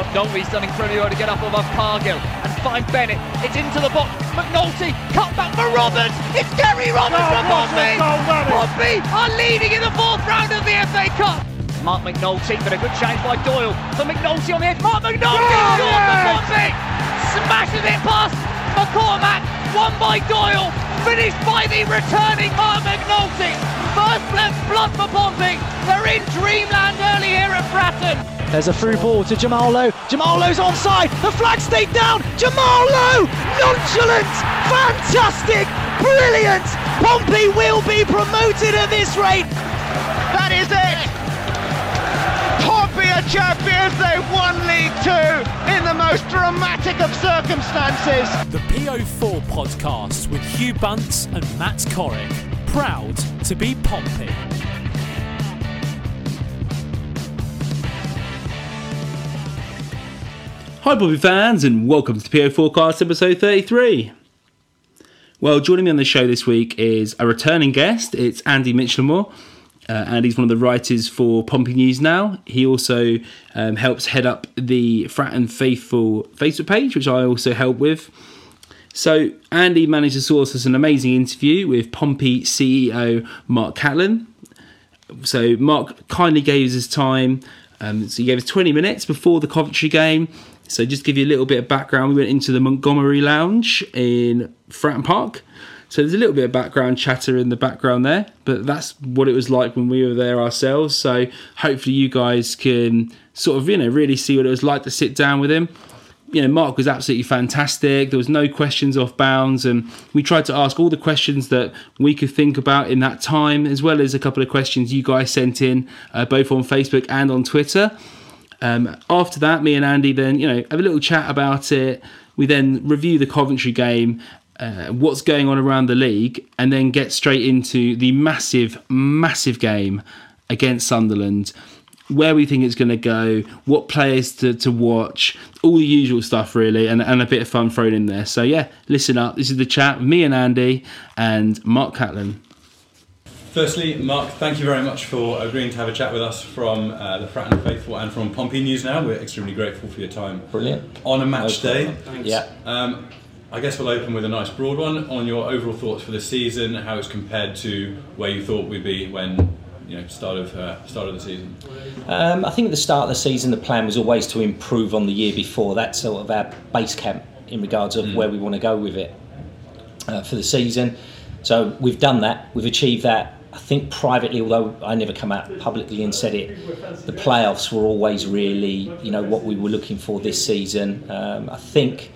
McNulty's done incredibly well to get up above Cargill and find Bennett. It's into the box. McNulty cut back for Roberts. It's Gary Roberts Oh, from what a Pompey. goal that is. Pompey are leading in the fourth round of the FA Cup. Mark McNulty, but a good challenge by Doyle. For McNulty on the edge. Mark McNulty Oh, yes. Smashes it past McCormack. Won by Doyle. Finished by the returning Mark McNulty. First blood blood for Pompey. They're in dreamland early here at Fratton. There's a through ball to Jamal Lowe. Jamal Lowe's onside. The flag stayed down. Jamal Lowe, nonchalant, fantastic, brilliant. Pompey will be promoted at this rate. That is it! Pompey are champions, they've won League Two in the most dramatic of circumstances. The PO4 podcast with Hugh Bunce and Matt Corrick. Proud to be Pompey. Hi, Pompey fans, and welcome to PO Forecast episode 33. Well, joining me on the show this week is a returning guest. It's Andy Mitchelmore. Uh, Andy's one of the writers for Pompey News Now. He also um, helps head up the Fratton Faithful Facebook page, which I also help with. So, Andy managed to source us an amazing interview with Pompey CEO Mark Catlin. So, Mark kindly gave us his time. Um, so, he gave us 20 minutes before the Coventry game. So, just to give you a little bit of background, we went into the Montgomery Lounge in Fratton Park. So, there's a little bit of background chatter in the background there, but that's what it was like when we were there ourselves. So, hopefully, you guys can sort of, you know, really see what it was like to sit down with him you know, Mark was absolutely fantastic. There was no questions off bounds, and we tried to ask all the questions that we could think about in that time, as well as a couple of questions you guys sent in, uh, both on Facebook and on Twitter. Um, after that, me and Andy then, you know, have a little chat about it. We then review the Coventry game, uh, what's going on around the league, and then get straight into the massive, massive game against Sunderland where we think it's going to go, what players to, to watch, all the usual stuff, really, and, and a bit of fun thrown in there. So, yeah, listen up. This is the chat me and Andy and Mark Catlin. Firstly, Mark, thank you very much for agreeing to have a chat with us from uh, the Fratton Faithful and from Pompey News Now. We're extremely grateful for your time. Brilliant. On a match No day. Yeah. Um, I guess we'll open with a nice broad one on your overall thoughts for the season, how it's compared to where you thought we'd be when you know start of uh, start of the season. Um, I think at the start of the season, the plan was always to improve on the year before. That's sort of our base camp in regards of where we want to go with it uh, for the season. So we've done that. We've achieved that. I think privately, although I never come out publicly and said it, the playoffs were always really, you know, what we were looking for this season. Um, I think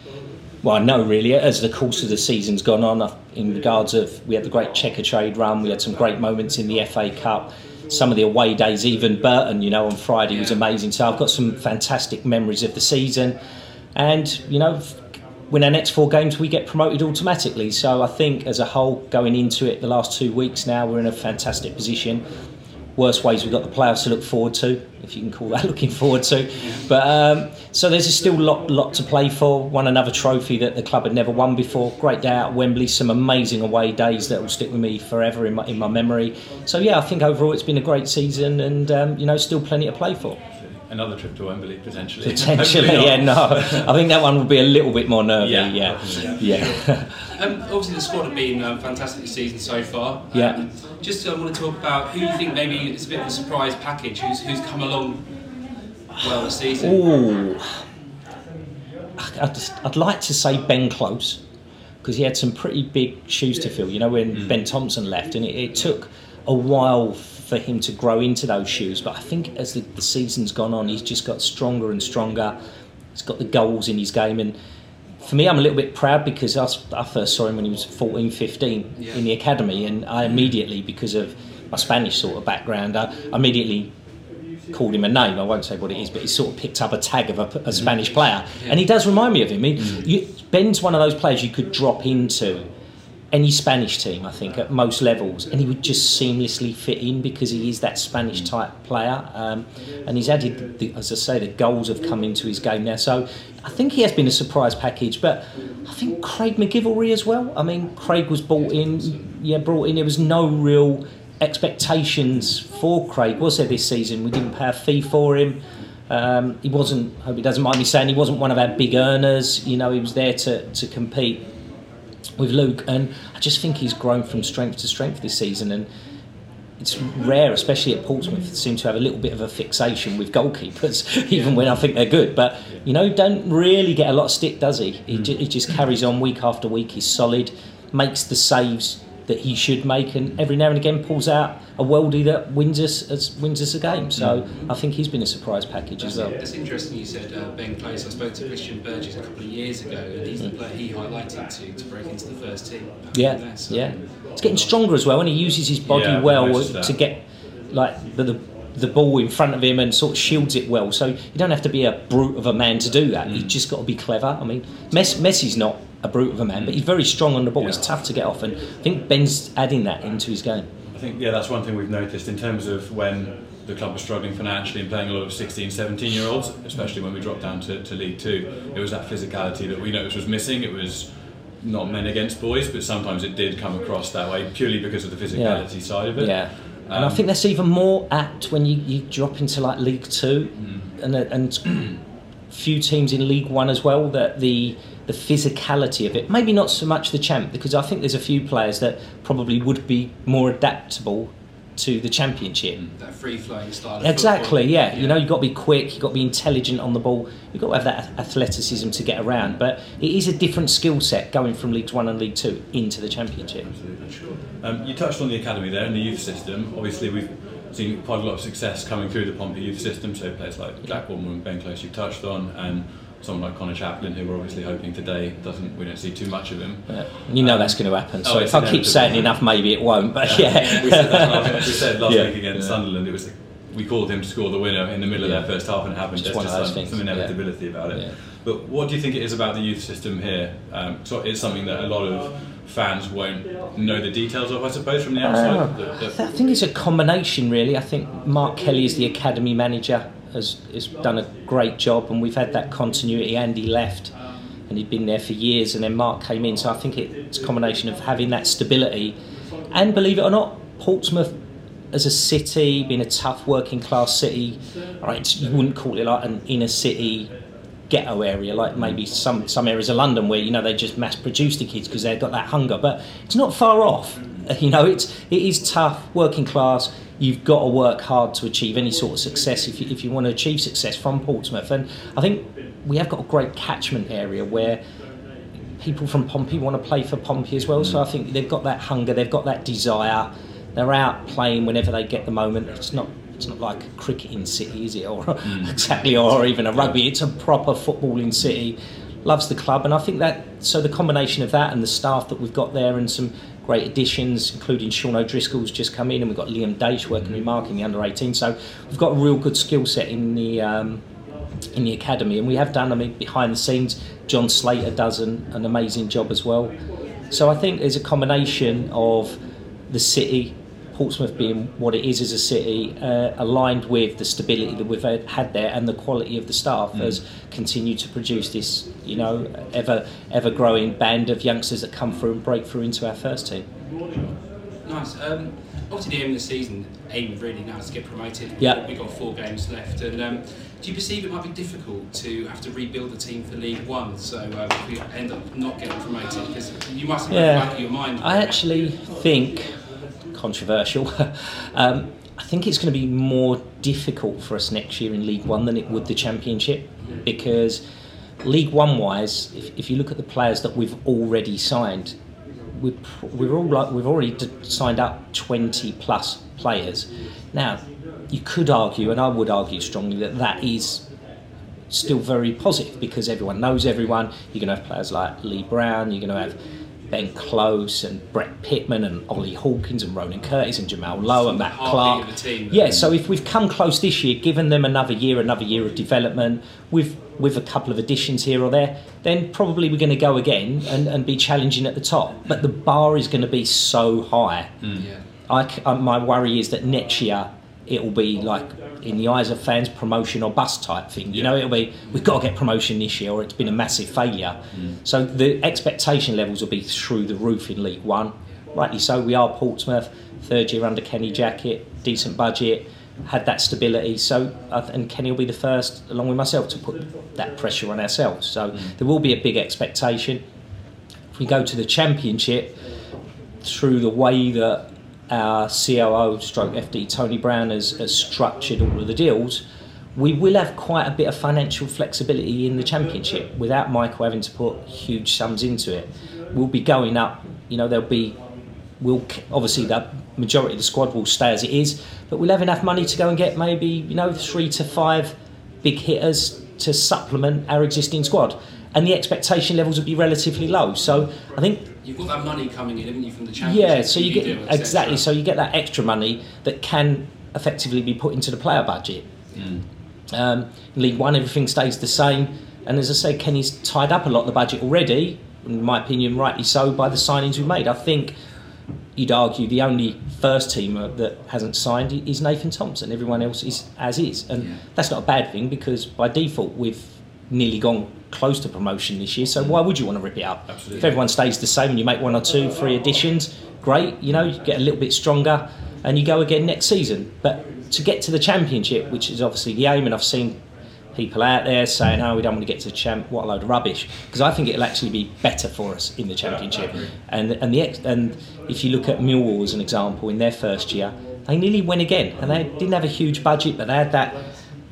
well, I know really, as the course of the season's gone on, in regards of we had the great Checkatrade run, we had some great moments in the FA Cup, some of the away days, even Burton, you know, on Friday was amazing. So I've got some fantastic memories of the season, and you know, win our next four games, we get promoted automatically. So I think as a whole, going into it, the last two weeks now, we're in a fantastic position. Worst ways we've got the playoffs to look forward to, if you can call that looking forward to. But um, so there's still a lot, lot to play for. Won another trophy that the club had never won before. Great day out at Wembley. Some amazing away days that will stick with me forever in my in my memory. So yeah, I think overall it's been a great season, and um, you know still plenty to play for. Another trip to Wembley potentially. Potentially, yeah. No, I think that one will be a little bit more nervy. Yeah, Yeah, definitely. yeah. Um, obviously, the squad have been um, fantastic this season so far. Um, Yeah. Just I want to talk about who you think maybe is a bit of a surprise package. Who's who's come along well this season? Ooh, I'd, just, I'd like to say Ben Close because he had some pretty big shoes to fill. You know, when Ben Thompson left, and it, it took a while for him to grow into those shoes. But I think as the, the season's gone on, he's just got stronger and stronger. He's got the goals in his game, and for me, I'm a little bit proud because I first saw him when he was 14, 15 Yeah. in the academy, and I immediately, because of my Spanish sort of background, I immediately called him a name. I won't say what it is, but he sort of picked up a tag of a, a mm. Spanish player, and he does remind me of him. I mean, mm. you, Ben's one of those players you could drop into any Spanish team, I think, at most levels, and he would just seamlessly fit in because he is that Spanish type player. Um, and he's added, the, as I say, the goals have come into his game now. So I think he has been a surprise package. But I think Craig MacGillivray as well. I mean, Craig was brought in, yeah, brought in. There was no real expectations for Craig, was there, this season? We didn't pay a fee for him. Um, he wasn't. Hope he doesn't mind me saying he wasn't one of our big earners. You know, he was there to to compete with Luke, and I just think he's grown from strength to strength this season, and it's rare, especially at Portsmouth, to seem to have a little bit of a fixation with goalkeepers, even when I think they're good. But you know, don't really get a lot of stick, does he? He, mm. ju- he just carries on week after week. He's solid, makes the saves that he should make, and every now and again pulls out a worldie that wins us as wins us a game. So I think he's been a surprise package as well. It's interesting you said uh, Ben Close. I spoke to Christian Burgess a couple of years ago, and he's the player he highlighted to, to break into the first team. Yeah, There, so- yeah. It's getting stronger as well, and he uses his body Yeah, well to get like the, the the ball in front of him and sort of shields it well. So you don't have to be a brute of a man to do that. Mm. You've just got to be clever. I mean, Messi, Messi's not a brute of a man, but he's very strong on the ball. He's tough to get off, and I think Ben's adding that into his game. I think yeah, that's one thing we've noticed in terms of when the club was struggling financially and playing a lot of 16, 17 year olds, especially when we dropped down to, to League Two. It was that physicality that we noticed was missing. It was not men against boys, but sometimes it did come across that way purely because of the physicality side of it. Yeah. And I Um, think that's even more apt when you, you drop into like League Two, Mm. and and few teams in League One as well. That the the physicality of it, maybe not so much the champ, because I think there's a few players that probably would be more adaptable to the championship. That free flowing style. Of Exactly, football. yeah. You know, you've got to be quick, you've got to be intelligent on the ball, you've got to have that athleticism to get around. But it is a different skill set going from League One and League Two into the championship. Um, you touched on the academy there and the youth system. Obviously, we've seen quite a lot of success coming through the Pompey youth system. So players like Jack Whatmough and Ben Close you've touched on, and someone like Connor Chaplin, who we're obviously hoping today doesn't. We don't see too much of him. Yeah. You know that's going to happen. Oh, So it's if I keep saying enough, maybe it won't. But yeah, we said last, we said last Yeah. week against Yeah. Sunderland. It was we called him to score the winner in the middle Yeah. of that first half, and it happened. Just There's just some, things, some yeah. inevitability about it. Yeah. But what do you think it is about the youth system here? Um, so it's something that a lot of fans won't know the details of, I suppose, from the outside. Oh, The- the- I think it's a combination, really. I think Mark Kelly is the academy manager, has, has done a great job, and we've had that continuity. Andy left, and he'd been there for years, and then Mark came in. So I think it's a combination of having that stability, and believe it or not, Portsmouth as a city, being a tough working class city, right, you wouldn't call it like an inner city ghetto area like maybe some some areas of London where you know they just mass produce the kids because they've got that hunger but it's not far off you know it's it is tough working class you've got to work hard to achieve any sort of success if you, if you want to achieve success from Portsmouth. And I think we have got a great catchment area where people from Pompey want to play for Pompey as well. So I think they've got that hunger they've got that desire. They're out playing whenever they get the moment. It's not it's not like a cricketing city, is it? Or mm. exactly, or even a rugby. It's a proper footballing city. Loves the club, and I think that so the combination of that and the staff that we've got there, and some great additions, including Sean O'Driscoll's just come in, and we've got Liam Daish working with Mark in the under 18. So we've got a real good skill set in the um, in the academy, and we have done. I mean, behind the scenes, John Slater does an, an amazing job as well. So I think there's a combination of the city, Portsmouth being what it is as a city, uh, aligned with the stability that we've had, there and the quality of the staff has continued to produce this, you know, ever ever growing band of youngsters that come through and break through into our first team. Nice. Um, obviously, the aim of the season, aim really now is to get promoted. Yeah. We've got four games left. And um, do you perceive it might be difficult to have to rebuild the team for League One? So um, if we end up not getting promoted, because you must have yeah. back of your mind. I actually think controversial. um, I think it's going to be more difficult for us next year in League One than it would the Championship because League One wise, if, if you look at the players that we've already signed, we're, we're all like we've already signed up 20 plus players. Now, you could argue, and I would argue strongly, that that is still very positive because everyone knows everyone. You're going to have players like Lee Brown, you're going to have Ben Close and Brett Pitman and Ollie Hawkins and Ronan Curtis and Jamal Lowe and Matt Clarke. team. Yeah, so if we've come close this year, given them another year, another year of development, with with a couple of additions here or there, then probably we're going to go again and, and be challenging at the top. But the bar is going to be so high. Yeah. I c uh my worry is that next year it will be like in the eyes of fans promotion or bust type thing you know it'll be we've got to get promotion this year or it's been a massive failure mm. so the expectation levels will be through the roof in league one rightly so we are portsmouth third year under Kenny Jackett decent budget had that stability. So, and Kenny will be the first, along with myself, to put that pressure on ourselves. So mm. there will be a big expectation. If we go to the championship, through the way that our COO, stroke FD Tony Brown has, has structured all of the deals, we will have quite a bit of financial flexibility in the championship without Michael having to put huge sums into it. We'll be going up. You know, there'll be we'll obviously the majority of the squad will stay as it is, but we'll have enough money to go and get maybe you know three to five big hitters to supplement our existing squad, and the expectation levels will be relatively low. So I think You've got that money coming in, haven't you, from the championship? yeah, so you get exactly. So you get that extra money that can effectively be put into the player budget. Um, League One, everything stays the same, and as I say, Kenny's tied up a lot of the budget already. In my opinion, rightly so by the signings we've made. I think you'd argue the only first teamer that hasn't signed is Nathan Thompson. Everyone else is as is, and that's not a bad thing because by default we've nearly gone close to promotion this year. So mm. why would you want to rip it up? Absolutely. If everyone stays the same and you make one or two, three additions, great. You know, you get a little bit stronger and you go again next season. But to get to the championship, which is obviously the aim, and I've seen people out there saying, "Oh, we don't want to get to the champ." What a load of rubbish! Because I think it'll actually be better for us in the championship. and and the ex- and if you look at Millwall as an example, in their first year, they nearly went again, and they didn't have a huge budget, but they had that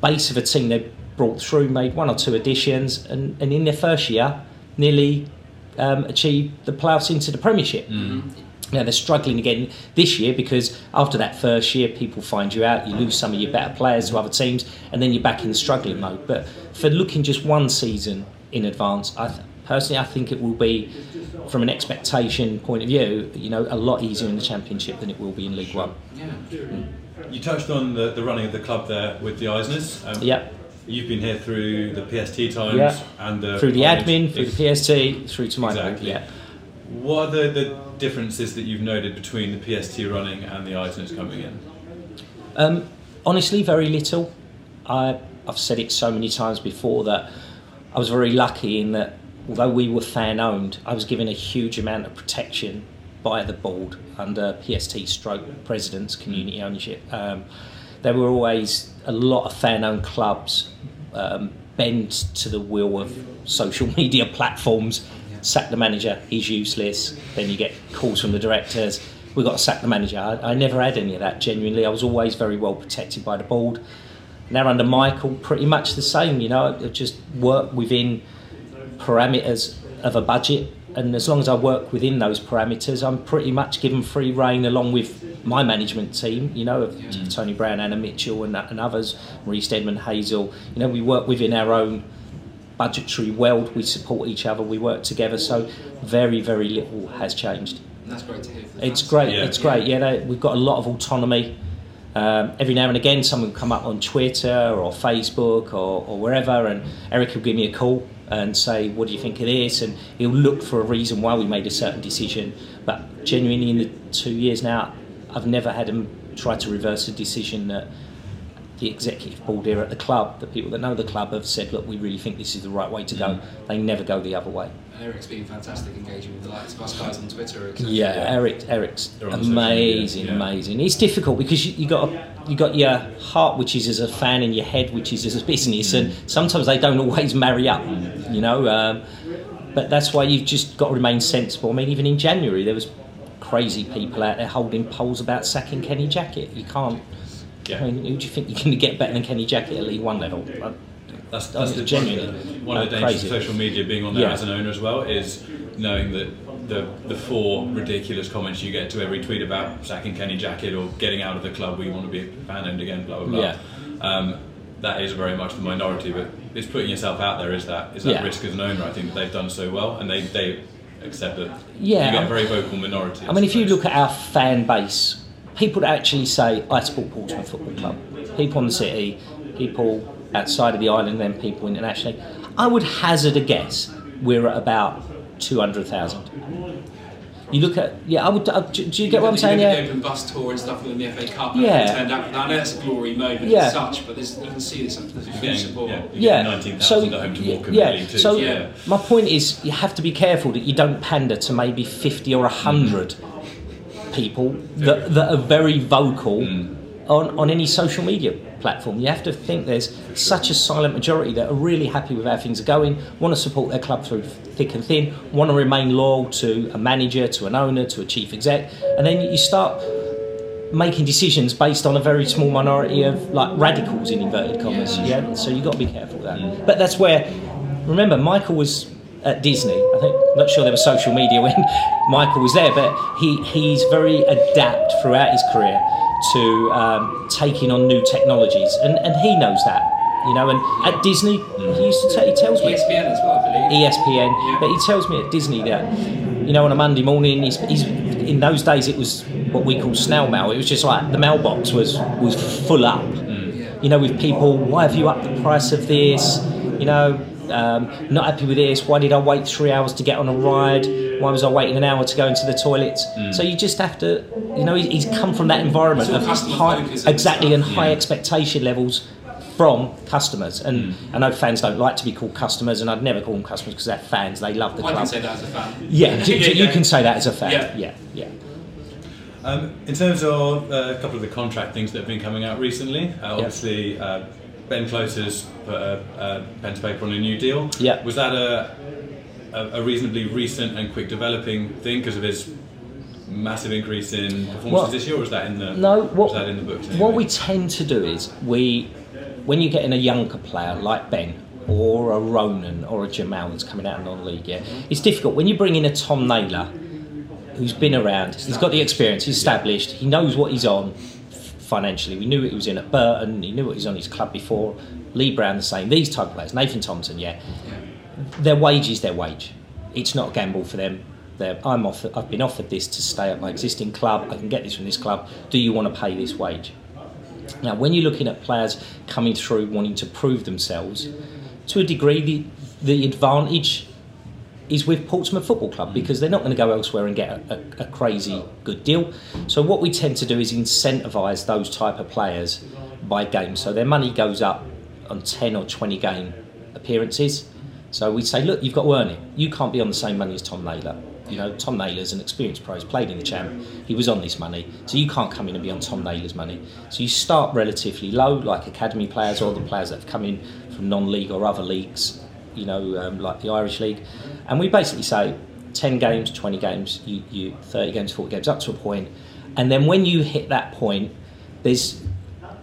base of a team they brought through, made one or two additions, and, and in their first year, nearly um, achieved the playoffs into the Premiership. Now they're struggling again this year because after that first year, people find you out, you lose some of your better players to other teams, and then you're back in the struggling mode. But for looking just one season in advance, I th- personally I think it will be, from an expectation point of view, you know, a lot easier in the Championship than it will be in League One. Yeah. You touched on the, the running of the club there with the Eisners. Um, Yep. You've been here through the PST times Yeah. and the Through the admin, through the PST, through to my Exactly. yeah. What are the, the differences that you've noted between the PST running and the Eisners coming in? Um, honestly, very little. I, I've said it so many times before that I was very lucky in that although we were fan owned, I was given a huge amount of protection by the board under PST stroke president's community ownership. Um, there were always a lot of fan owned clubs um, bend to the will of social media platforms. Sack the manager, he's useless. Then you get calls from the directors, we've got to sack the manager. I, I never had any of that, genuinely. I was always very well protected by the board. Now, under Michael, pretty much the same, you know, I just work within parameters of a budget. And as long as I work within those parameters, I'm pretty much given free reign along with my management team, you know, of Tony Brown, Anna Mitchell, and, and others, Maurice Stedman, Hazel. You know, we work within our own budgetary world. We support each other. We work together. So very, very little has changed. And that's great to hear. It's great. Yeah. It's great. Yeah, they, we've got a lot of autonomy. Um, every now and again, someone will come up on Twitter or Facebook or, or wherever, and Eric will give me a call and say, "What do you think of this?" And he'll look for a reason why we made a certain decision. But genuinely, in the two years now, I've never had him try to reverse a decision that the executive board here at the club, the people that know the club, have said, "Look, we really think this is the right way to go." They never go the other way. Eric's been fantastic engaging with the likes of us guys on Twitter. et cetera. Yeah, Eric. Eric's They're on social media, amazing, yeah. amazing. It's difficult because you, you got you got your heart, which is as a fan, and your head, which is as a business, and sometimes they don't always marry up. You know, um, but that's why you've just got to remain sensible. I mean, even in January, there was crazy people out there holding polls about sacking Kenny Jackett. You can't. Yeah. I mean, who do you think you're going to get better than Kenny Jackett at League One level? I- That's, That that's the, genuinely one of the uh, dangers of social media being on there Yeah. as an owner as well is knowing that the the four ridiculous comments you get to every tweet about sacking Kenny Jackett or getting out of the club, we want to be fan owned again, blah blah blah. Yeah. Um, that is very much the minority, but it's putting yourself out there. Is that is that Yeah. risk as an owner? I think that they've done so well, and they they accept that. Yeah, you get a I'm- very vocal minority. I mean, if you look at our fan base, people that actually say, I support Portsmouth Football Club, people in the city, people outside of the island, then people internationally, I would hazard a guess we're at about 200,000. You look at, yeah, I would, uh, do, do you get what I'm saying? You look at Yeah. the open bus tour and stuff in the FA Cup. Yeah. And turned out. Now, I know that's a glory moment Yeah. as such, but there's, you can see this. There's a You're huge getting, support. yeah, you're Yeah, getting so 19,000 at home to Morecambe yeah, League too. so yeah. my point is, you have to be careful that you don't pander to maybe fifty or hundred people that, that are very vocal mm. on, on any social media platform. You have to think there's such a silent majority that are really happy with how things are going, want to support their club through thick and thin, want to remain loyal to a manager, to an owner, to a chief exec, and then you start making decisions based on a very small minority of like radicals in inverted commas. Yeah, so you've got to be careful with that. Mm. But that's where, remember, Michael was at Disney. I think I'm not sure there was social media when Michael was there, but he he's very adept throughout his career to um, taking on new technologies, and and he knows that. You know, and at Disney, he used to tell, he tells me ESPN as well, I believe. ESPN, but he tells me at Disney that you know on a Monday morning he's, he's in those days it was what we call snail mail. It was just like the mailbox was was full up. You know, with people, why have you upped the price of this? You know, um, not happy with this. Why did I wait three hours to get on a ride? Why was I waiting an hour to go into the toilets? So you just have to, you know, he's come from that environment of of high, focus and exactly, and high expectation levels from customers. And I know fans don't like to be called customers, and I'd never call them customers because they're fans. They love the I club. can say that as a fan. Yeah, d- d- you can say that as a fan. Yeah. Yeah, yeah. Um, in terms of uh, a couple of the contract things that have been coming out recently, uh, obviously uh, Ben Close has put a, a pen to paper on a new deal. Yeah. Was that a, a, a reasonably recent and quick developing thing because of his massive increase in performances Well, this year, or was that in the No, what, was that in the books? what we tend to do is we, when you get in a younger player like Ben or a Ronan or a Jamal that's coming out of non-league, yeah, it's difficult. When you bring in a Tom Naylor, who's been around, he's got the experience, he's established, he knows what he's on financially. We knew he was in at Burton, he knew he was on his club before. Lee Brown the same. These type of players, Nathan Thompson, yeah, their wage is their wage. It's not a gamble for them. They're, I'm offered, I've been offered this to stay at my existing club. I can get this from this club. Do you want to pay this wage? Now, when you're looking at players coming through wanting to prove themselves, to a degree, the, the advantage is with Portsmouth Football Club hmm. because they're not going to go elsewhere and get a, a, a crazy good deal. So what we tend to do is incentivise those type of players by game. So their money goes up on 10 or 20 game appearances. So we say, look, you've got to earn it. You can't be on the same money as Tom Naylor. You know, Tom Naylor's an experienced pro. He's played in the champ. He was on this money, so you can't come in and be on Tom Naylor's money. So you start relatively low, like academy players or the players that have come in from non-league or other leagues. You know, um, like the Irish league, and we basically say, ten games, twenty games, you, you thirty games, forty games, up to a point. and then when you hit that point, there's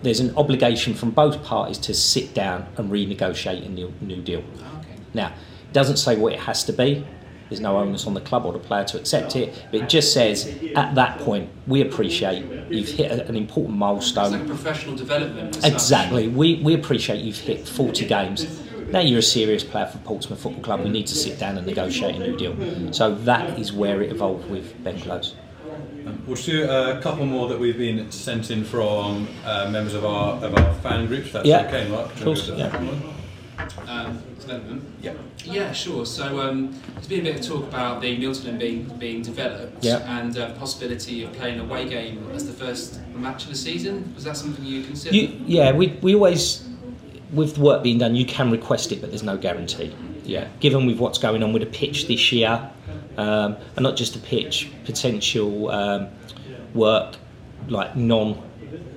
there's an obligation from both parties to sit down and renegotiate a new, new deal. Okay. Now, it doesn't say what it has to be. There's no onus on the club or the player to accept it, but it just says at that point we appreciate you've hit an important It's milestone. like professional development. Exactly. We, we appreciate you've hit 40 games. Now you're a serious player for Portsmouth Football Club. We need to sit down and negotiate a new deal. So that is where it evolved with Ben Close. We'll just do a couple more that we've been sent in from uh, members of our of our fan group. If that's Yeah. okay, Mark. Of course, Do you want to go to yeah. Um. Yeah. Yeah, sure. So um, there's been a bit of talk about the Milton being being developed Yeah. and uh, the possibility of playing a away game as the first match of the season. Was that something you considered? You, yeah, we, we always, with the work being done, you can request it, but there's no guarantee. Yeah, given with what's going on with the pitch this year, um, and not just the pitch, potential um, work like non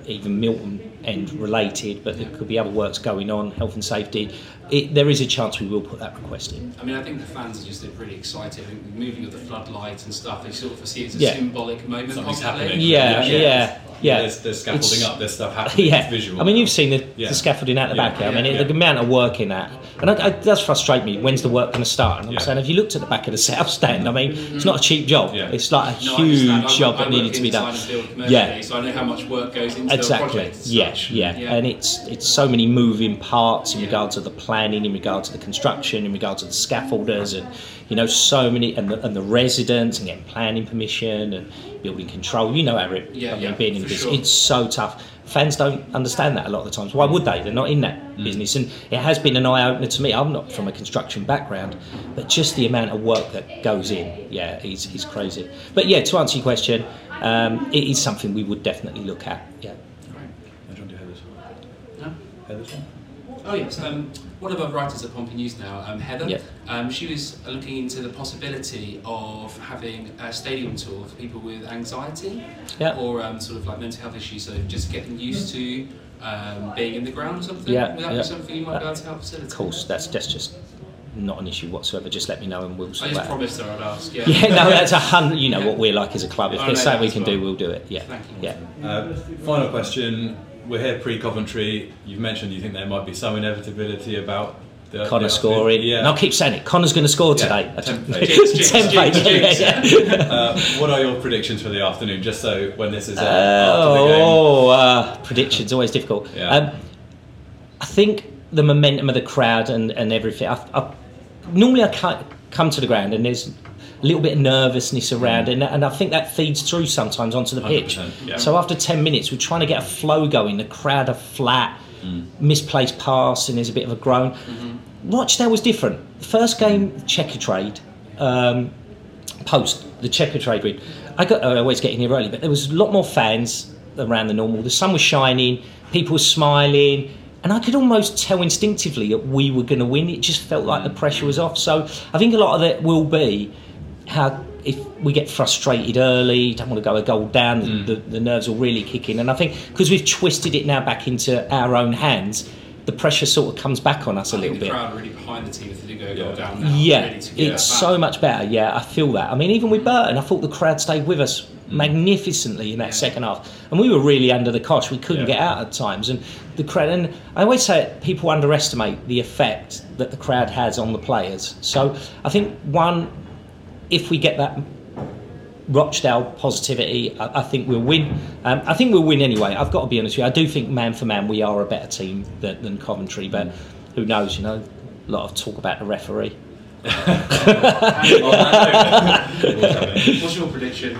even Milton end related, but there could be other works going on, health and safety. It, there is a chance we will put that request in. I mean, I think the fans are just really excited. I think the moving of the floodlights and stuff, they sort of see it as a Yeah. symbolic moment. Something's happening. Yeah, yeah, yeah. There's, there's scaffolding It's- up. There's stuff happening. Yeah, It's visual. I mean, you've seen the, Yeah. the scaffolding out the Yeah, back here. I mean, yeah, it, the amount of work in that, and it, it does frustrate me. When's the work going to start? And I'm Yeah. saying, if you looked at the back of the south stand, I mean, it's not a cheap job. Yeah. It's like a No, huge understand. I job I that needed to be done. inside a field commercially, Yeah, so I know how much work goes into the exactly. project. as Yeah, such. yeah, and it's it's so many moving parts in regard to the planning, in regard to the construction, in regard to the scaffolders, and you know, so many, and the, and the residents, and getting planning permission and building control. You know, Eric, Yeah, I mean, yeah, being in for this, sure. it's so tough. Fans don't understand that a lot of the times. Why would they? They're not in that business, and it has been an eye opener to me. I'm not from a construction background, but just the amount of work that goes in, yeah, is is crazy. But yeah, to answer your question, um, it is something we would definitely look at. Yeah. I don't do Heather's. No? Heather's one? Oh yes. Um, one of our writers at Pompey News now, um, Heather, Yeah. um, she was looking into the possibility of having a stadium tour for people with anxiety Yeah. or um, sort of like mental health issues, so just getting used to um, being in the ground or something. Yeah, Would that yeah. be something you might be able to help facilitate? Of course, that's that's just not an issue whatsoever. Just let me know and we'll I just promised her I'd ask. Yeah. Yeah, no, that's a hundred. You know what we're like as a club. If I there's something we can as do, well. we'll do it. Yeah, Thank you. yeah. Uh, final question. We're here pre-Coventry. You've mentioned you think there might be some inevitability about the Connor the- scoring. Yeah. And I'll keep saying it. Connor's going to score Yeah, today. template. Jinx, jinx, Template, jinx, yeah, jinx. yeah. Uh, what are your predictions for the afternoon? Just so when this is uh, after the game. Oh, uh, predictions always difficult. Yeah. Um, I think the momentum of the crowd and, and everything. I, I, normally, I come to the ground and there's little bit of nervousness around, mm. and, and I think that feeds through sometimes onto the pitch. yeah. So after ten minutes, we're trying to get a flow going. The crowd are flat, mm. misplaced pass, and there's a bit of a groan. Mm-hmm. Rochdale was different. The first game, Checkatrade. Um, post the Checkatrade win. I got I always get in here early, but there was a lot more fans around the normal. The sun was shining, people were smiling, and I could almost tell instinctively that we were going to win. It just felt like the mm. pressure was off. So I think a lot of it will be how if we get frustrated early, don't want to go a goal down, the, mm. the, the nerves will really kick in. And I think because we've twisted it now back into our own hands, the pressure sort of comes back on us a I little think the bit. crowd really behind the team if they do go a goal Yeah. down now. Yeah, really it's that so much better. Yeah, I feel that. I mean, even with Burton, I thought the crowd stayed with us mm. magnificently in that second half, and we were really under the cosh. We couldn't Yeah. get out at times, and the crowd. And I always say it, people underestimate the effect that the crowd has on the players. So I think one, if we get that Rochdale positivity, I, I think we'll win. Um, I think we'll win anyway. I've got to be honest with you. I do think man for man we are a better team than, than Coventry, but who knows? You know, a lot of talk about the referee. What's your prediction?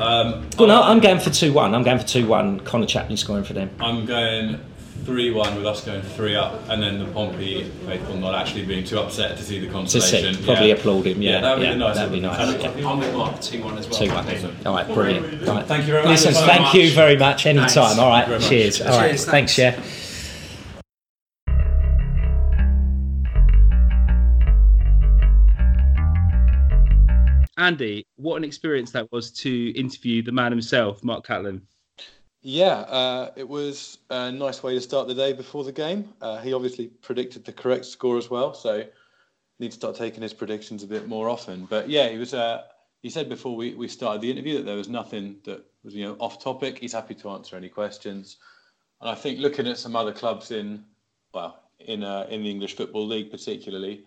Um, Well, no, I'm going for two one. I'm going for two one. Connor Chaplin scoring for them. I'm going 3 1 with us going 3 up, and then the Pompey faithful not actually being too upset to see the To consolation. see, probably Yeah. applaud him. Yeah, Yeah, that'd be nice That'd be one. nice. Yeah. I'm with Mark, 2 1 as well. Two one. All right, brilliant. All right. Thank you very much. Listen, Thank you thank very you much. very much. Anytime. Thanks. All Thank you right. very much. Cheers. All right. Cheers, Thanks. Yeah. Andy, what an experience that was to interview the man himself, Mark Catlin. Yeah, uh, it was a nice way to start the day before the game. Uh, he obviously predicted the correct score as well, so need to start taking his predictions a bit more often. But yeah, he was. Uh, he said before we, we started the interview that there was nothing that was you know off topic. He's happy to answer any questions, and I think looking at some other clubs in well in uh, in the English Football League particularly,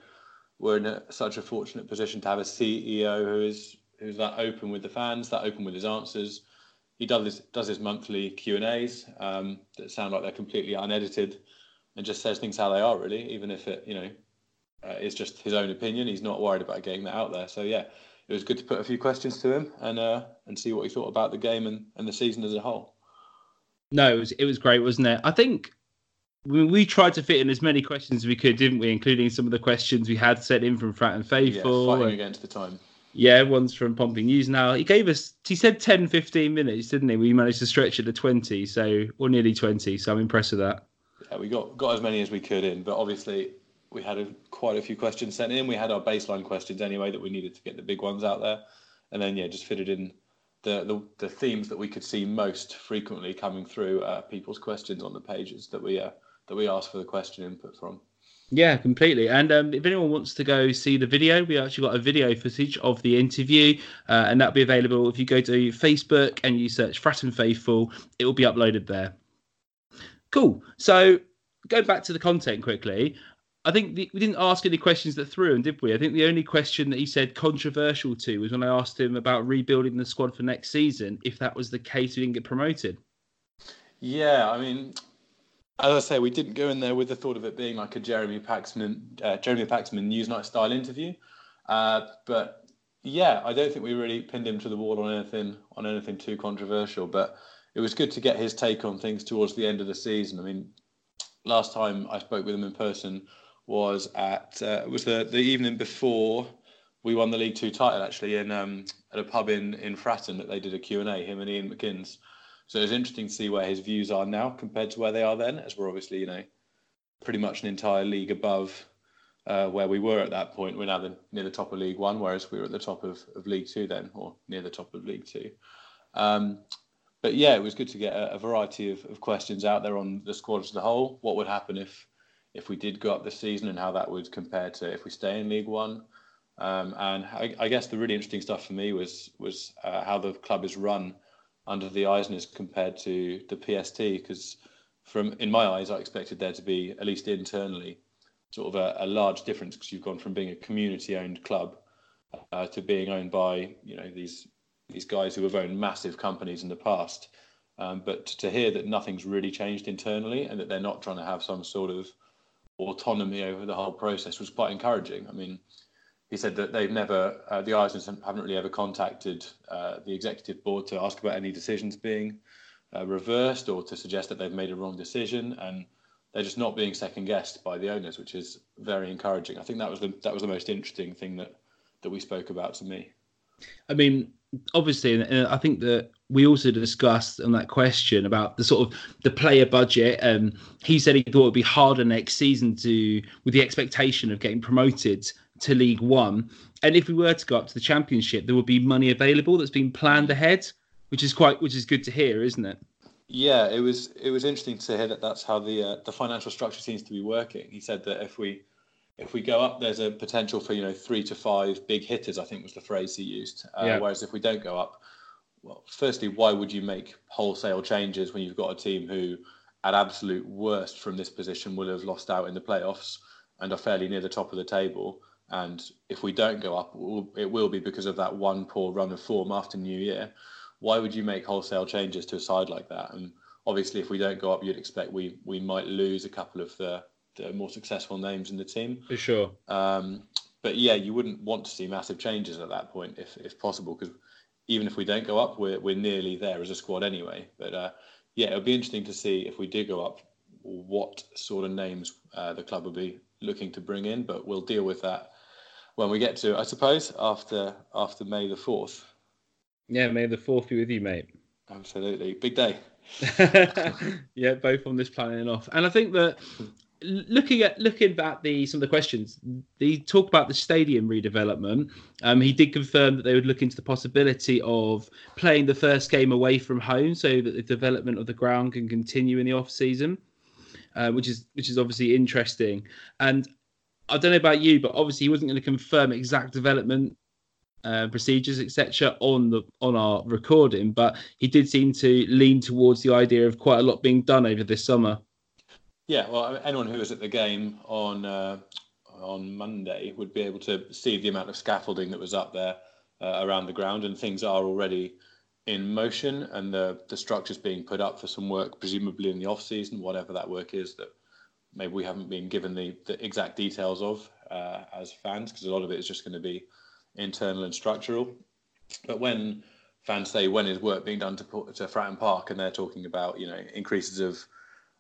we're in a, such a fortunate position to have a CEO who is who's that open with the fans, that open with his answers he does his, does his monthly Q and A's um, that sound like they're completely unedited, and just says things how they are really, even if it you know uh, is just his own opinion. He's not worried about getting that out there. So yeah, it was good to put a few questions to him and uh, and see what he thought about the game and, and the season as a whole. No, it was it was great, wasn't it? I think we, we tried to fit in as many questions as we could, didn't we? Including some of the questions we had sent in from Fratton Faithful. Yeah, fighting and- against the time. Yeah, one's from Pompey News now. He gave us, he said 10, 15 minutes, didn't he? We managed to stretch it to 20, so, or nearly 20, so I'm impressed with that. Yeah, we got got as many as we could in, but obviously we had a, quite a few questions sent in. We had our baseline questions anyway that we needed to get the big ones out there, and then yeah, just fitted in the the, the themes that we could see most frequently coming through uh, people's questions on the pages that we uh, that we asked for the question input from. Yeah, completely. And um, if anyone wants to go see the video, we actually got a video footage of the interview, uh, and that'll be available if you go to Facebook and you search Fratton Faithful. It will be uploaded there. Cool. So going back to the content quickly, I think the, we didn't ask any questions that threw him, did we? I think the only question that he said controversial to was when I asked him about rebuilding the squad for next season. If that was the case, we didn't get promoted. Yeah, I mean, as I say, we didn't go in there with the thought of it being like a Jeremy Paxman, uh, Jeremy Paxman Newsnight style interview. Uh, but yeah, I don't think we really pinned him to the wall on anything on anything too controversial. But it was good to get his take on things towards the end of the season. I mean, last time I spoke with him in person was at uh, was the the evening before we won the League Two title actually in um, at a pub in in Fratton that they did a Q and A him and Iain McInnes. So it's interesting to see where his views are now compared to where they are then, as we're obviously, you know, pretty much an entire league above uh, where we were at that point. We're now the, near the top of League One, whereas we were at the top of, of League Two then, or near the top of League Two. Um, but yeah, it was good to get a, a variety of, of, questions out there on the squad as a whole. What would happen if if we did go up this season, and how that would compare to if we stay in League One. Um, and I, I, guess the really interesting stuff for me was was uh, how the club is run under the Eisners compared to the PST, because from in my eyes, I expected there to be at least internally sort of a, a large difference because you've gone from being a community-owned club uh, to being owned by you know these these guys who have owned massive companies in the past. Um, but to hear that nothing's really changed internally and that they're not trying to have some sort of autonomy over the whole process was quite encouraging. I mean, he said that they've never, uh, the Eisners haven't really ever contacted uh, the executive board to ask about any decisions being uh, reversed or to suggest that they've made a wrong decision. And they're just not being second guessed by the owners, which is very encouraging. I think that was the that was the most interesting thing that that we spoke about to me. I mean, obviously, I think that we also discussed on that question about the sort of the player budget. Um, he said he thought it would be harder next season to, with the expectation of getting promoted to League One. And if we were to go up to the Championship, there would be money available that's been planned ahead, which is quite, which is good to hear, isn't it? Yeah, it was it was interesting to hear that that's how the uh, the financial structure seems to be working. He said that if we if we go up, there's a potential for you know three to five big hitters. I think was the phrase he used. Uh, yeah. Whereas if we don't go up, well, firstly, why would you make wholesale changes when you've got a team who, at absolute worst from this position, will have lost out in the playoffs and are fairly near the top of the table? And if we don't go up, it will be because of that one poor run of form after New Year why would you make wholesale changes to a side like that? And obviously, if we don't go up, you'd expect we we might lose a couple of the, the more successful names in the team. For sure. Um, but yeah, you wouldn't want to see massive changes at that point if if possible, because even if we don't go up, we're we're nearly there as a squad anyway. But uh, yeah, it'll be interesting to see if we do go up, what sort of names uh, the club will be looking to bring in. But we'll deal with that when we get to, I suppose, after after May the fourth. Yeah, may the fourth be with you, mate. Absolutely, big day. yeah, both on this planning off, and I think that looking at looking at the some of the questions, they talk about the stadium redevelopment. Um, he did confirm that they would look into the possibility of playing the first game away from home, so that the development of the ground can continue in the off season, uh, which is which is obviously interesting. And I don't know about you, but obviously he wasn't going to confirm exact development uh, procedures, etc., on the on our recording, but he did seem to lean towards the idea of quite a lot being done over this summer. Yeah, well, anyone who was at the game on uh, on Monday would be able to see the amount of scaffolding that was up there uh, around the ground, and things are already in motion, and the the structures being put up for some work, presumably in the off season, whatever that work is that maybe we haven't been given the, the exact details of uh, as fans, because a lot of it is just going to be internal and structural. But when fans say when is work being done to to Fratton Park, and they're talking about you know increases of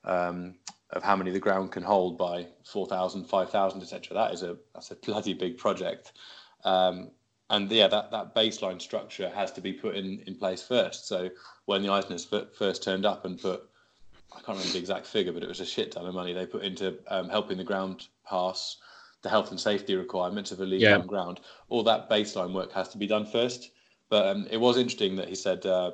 um, of how many the ground can hold by 4,000, 5,000, etc. That is a that's a bloody big project. Um, and yeah, that, that baseline structure has to be put in, in place first. So when the Eisners first turned up and put, I can't remember the exact figure, but it was a shit ton of money they put into um, helping the ground pass the health and safety requirements of a league yeah. ground. All that baseline work has to be done first. But um, it was interesting that he said uh,